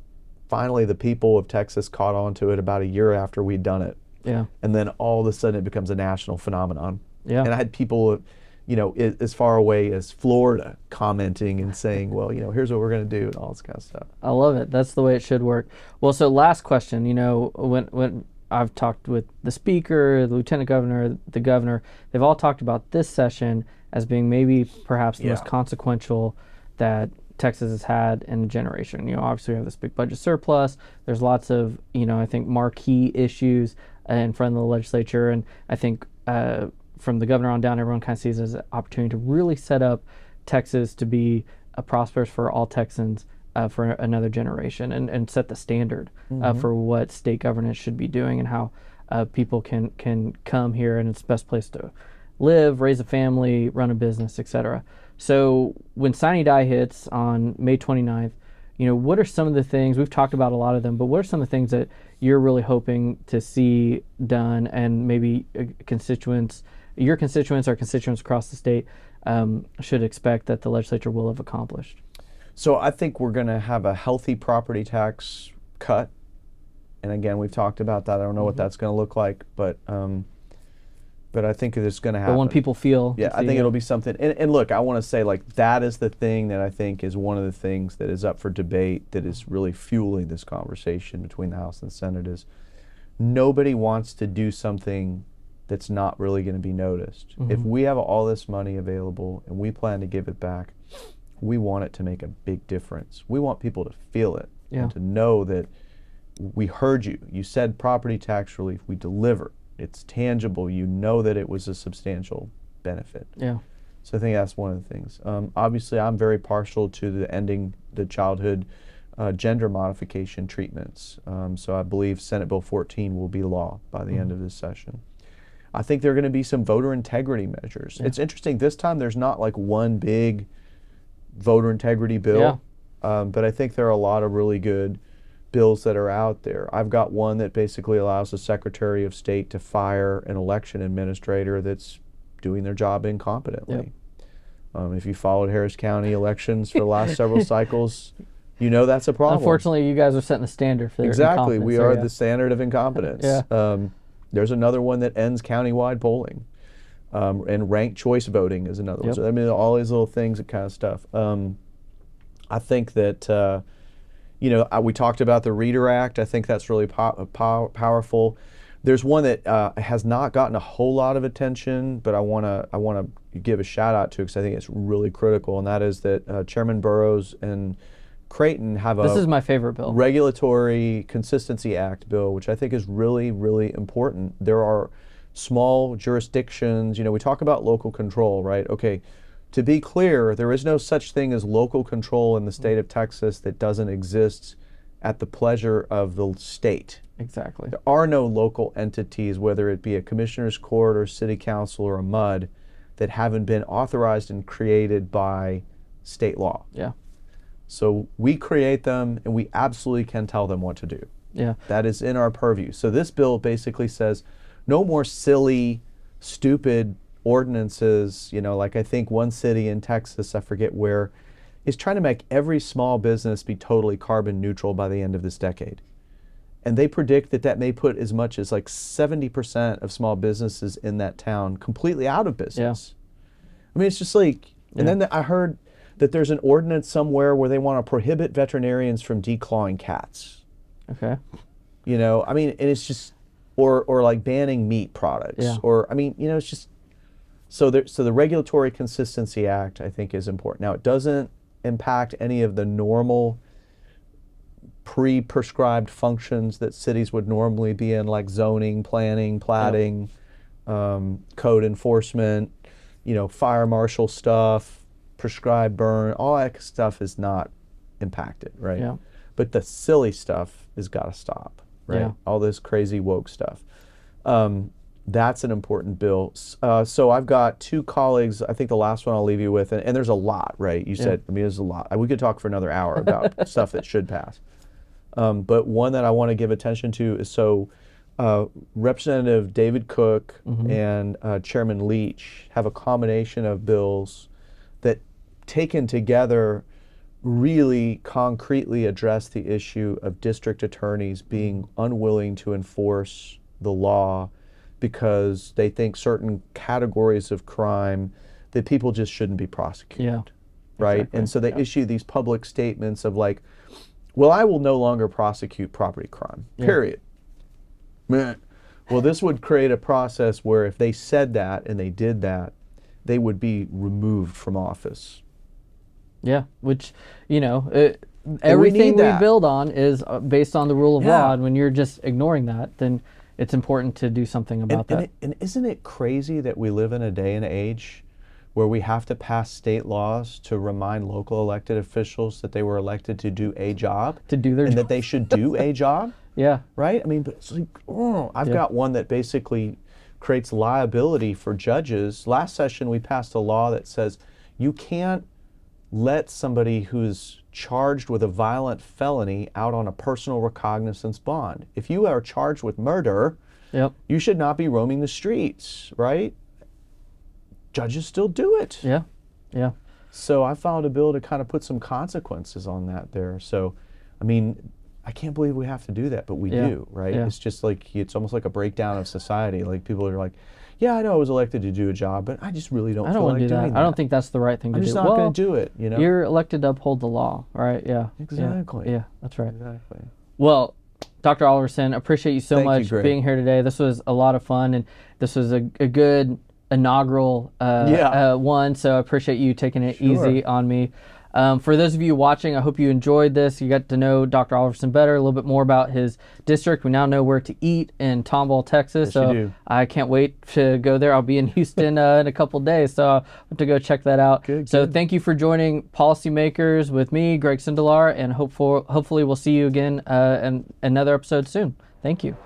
finally the people of Texas caught on to it about a year after we'd done it, Yeah. and then all of a sudden it becomes a national phenomenon. Yeah. And I had people, you know, i- as far away as Florida commenting and saying, "Well, you know, here's what we're going to do," and all this kind of stuff. I love it. That's the way it should work. Well, so last question. You know, when when I've talked with the speaker, the lieutenant governor, the governor, they've all talked about this session as being maybe perhaps the most consequential that Texas has had in a generation. You know, obviously we have this big budget surplus. There's lots of you know I think marquee issues in front of the legislature, and I think uh, from the governor on down, everyone kind of sees as an opportunity to really set up Texas to be a prosperous for all Texans uh, for another generation and, and set the standard uh, for what state governance should be doing and how uh, people can can come here and it's the best place to live, raise a family, run a business, etc. So when Sine Die hits on May 29th, you know, what are some of the things we've talked about a lot of them, but what are some of the things that you're really hoping to see done, and maybe uh, constituents, your constituents our constituents across the state, um, should expect that the legislature will have accomplished? So I think we're going to have a healthy property tax cut. And again, we've talked about that. I don't know what that's going to look like, but um, but I think it's going to happen. when people feel. Yeah, I think it. it'll be something. And, and look, I want to say like that is the thing that I think is one of the things that is up for debate that is really fueling this conversation between the House and the Senate is nobody wants to do something that's not really going to be noticed. If Mm-hmm. we have all this money available and we plan to give it back, we want it to make a big difference. We want people to feel it Yeah. and to know that we heard you. You said property tax relief. We deliver. It's tangible. You know that it was a substantial benefit. Yeah. So I think that's one of the things. Um, obviously, I'm very partial to the ending the childhood uh, gender modification treatments. Um, so I believe Senate Bill 14 will be law by the end of this session. I think there are going to be some voter integrity measures. It's interesting. This time, there's not like one big voter integrity bill, um, but I think there are a lot of really good bills that are out there. I've got one that basically allows the Secretary of State to fire an election administrator that's doing their job incompetently. Um, if you followed Harris County elections for the last several cycles, you know that's a problem. Unfortunately, you guys are setting the standard for Exactly. We are area. the standard of incompetence. Yeah. Um, there's another one that ends countywide polling. Um, and ranked choice voting is another one. So, I mean, all these little things, that kind of stuff. Um, I think that, uh, you know, I, we talked about the Reader Act. I think that's really po- pow- powerful. There's one that uh, has not gotten a whole lot of attention, but I want to I want to give a shout out to because I think it's really critical, and that is that uh, Chairman Burrows and Creighton have a This is my favorite bill. Regulatory Consistency Act bill, which I think is really, really important. There are small jurisdictions, you know, we talk about local control, right? Okay, to be clear, there is no such thing as local control in the mm-hmm. state of Texas that doesn't exist at the pleasure of the state. Exactly. There are no local entities, whether it be a commissioner's court or city council or a MUD, that haven't been authorized and created by state law. Yeah. So we create them and we absolutely can tell them what to do. Yeah. That is in our purview. So this bill basically says no more silly, stupid ordinances. You know, like I think one city in Texas, I forget where, is trying to make every small business be totally carbon neutral by the end of this decade. And they predict that that may put as much as like 70% of small businesses in that town completely out of business. Yeah. I mean, it's just like, and then I heard that there's an ordinance somewhere where they want to prohibit veterinarians from declawing cats. Okay. You know, I mean, and it's just, or or like banning meat products, Yeah. or I mean, you know, it's just. So there, so the Regulatory Consistency Act, I think, is important. Now, it doesn't impact any of the normal pre-prescribed functions that cities would normally be in, like zoning, planning, platting, um, code enforcement, you know, fire marshal stuff, prescribed burn, all that stuff is not impacted, right? Yeah. But the silly stuff has got to stop, right? Yeah. All this crazy woke stuff. Um, that's an important bill. Uh, so I've got two colleagues. I think the last one I'll leave you with, and, and there's a lot, right? You said, I mean, there's a lot. We could talk for another hour about stuff that should pass. Um, but one that I want to give attention to is so uh, Representative David Cook and uh, Chairman Leach have a combination of bills that, taken together, really concretely address the issue of district attorneys being unwilling to enforce the law because they think certain categories of crime that people just shouldn't be prosecuted Yeah. right? Exactly, And so they yeah. issue these public statements of like, well, I will no longer prosecute property crime, period. Meh. Well, this would create a process where if they said that and they did that, they would be removed from office. Yeah. Which, you know, it, everything need we, build on is uh, based on the rule of Yeah. law. And when you're just ignoring that, then it's important to do something about and, that. it, and isn't it crazy that we live in a day and age where we have to pass state laws to remind local elected officials that they were elected to do a job to do their and job. that they should do a job? yeah. right? I mean, but it's like, oh, I've Yeah. got one that basically creates liability for judges. Last session, we passed a law that says you can't let somebody who's charged with a violent felony out on a personal recognizance bond. If you are charged with murder, Yep. you should not be roaming the streets, right? Judges still do it. Yeah. Yeah. So I filed a bill to kind of put some consequences on that there. So, I mean, I can't believe we have to do that, but we Yeah. do, right? Yeah. It's just like it's almost like a breakdown of society. Like people are like, "Yeah, I know I was elected to do a job, but I just really don't I don't feel want like to do that. doing I don't think that's the right thing I'm to just do. not well, going to do it. You know? You're elected to uphold the law, right? Yeah. Yeah. Exactly. Yeah, that's right. exactly. Well, Dr. Oliverson, appreciate you so Thank much Greg. being here today. This was a lot of fun, and this was a, a good inaugural uh, Yeah. uh, one. So I appreciate you taking it Sure. easy on me. Um, for those of you watching, I hope you enjoyed this. You got to know Dr. Oliverson better, a little bit more about his district. We now know where to eat in Tomball, Texas. Yes, so you do. I can't wait to go there. I'll be in Houston uh, in a couple days, so I'll have to go check that out. Good, so good. thank you for joining Policymakers with me, Greg Sindelar, and hope for, hopefully we'll see you again uh, in another episode soon. Thank you.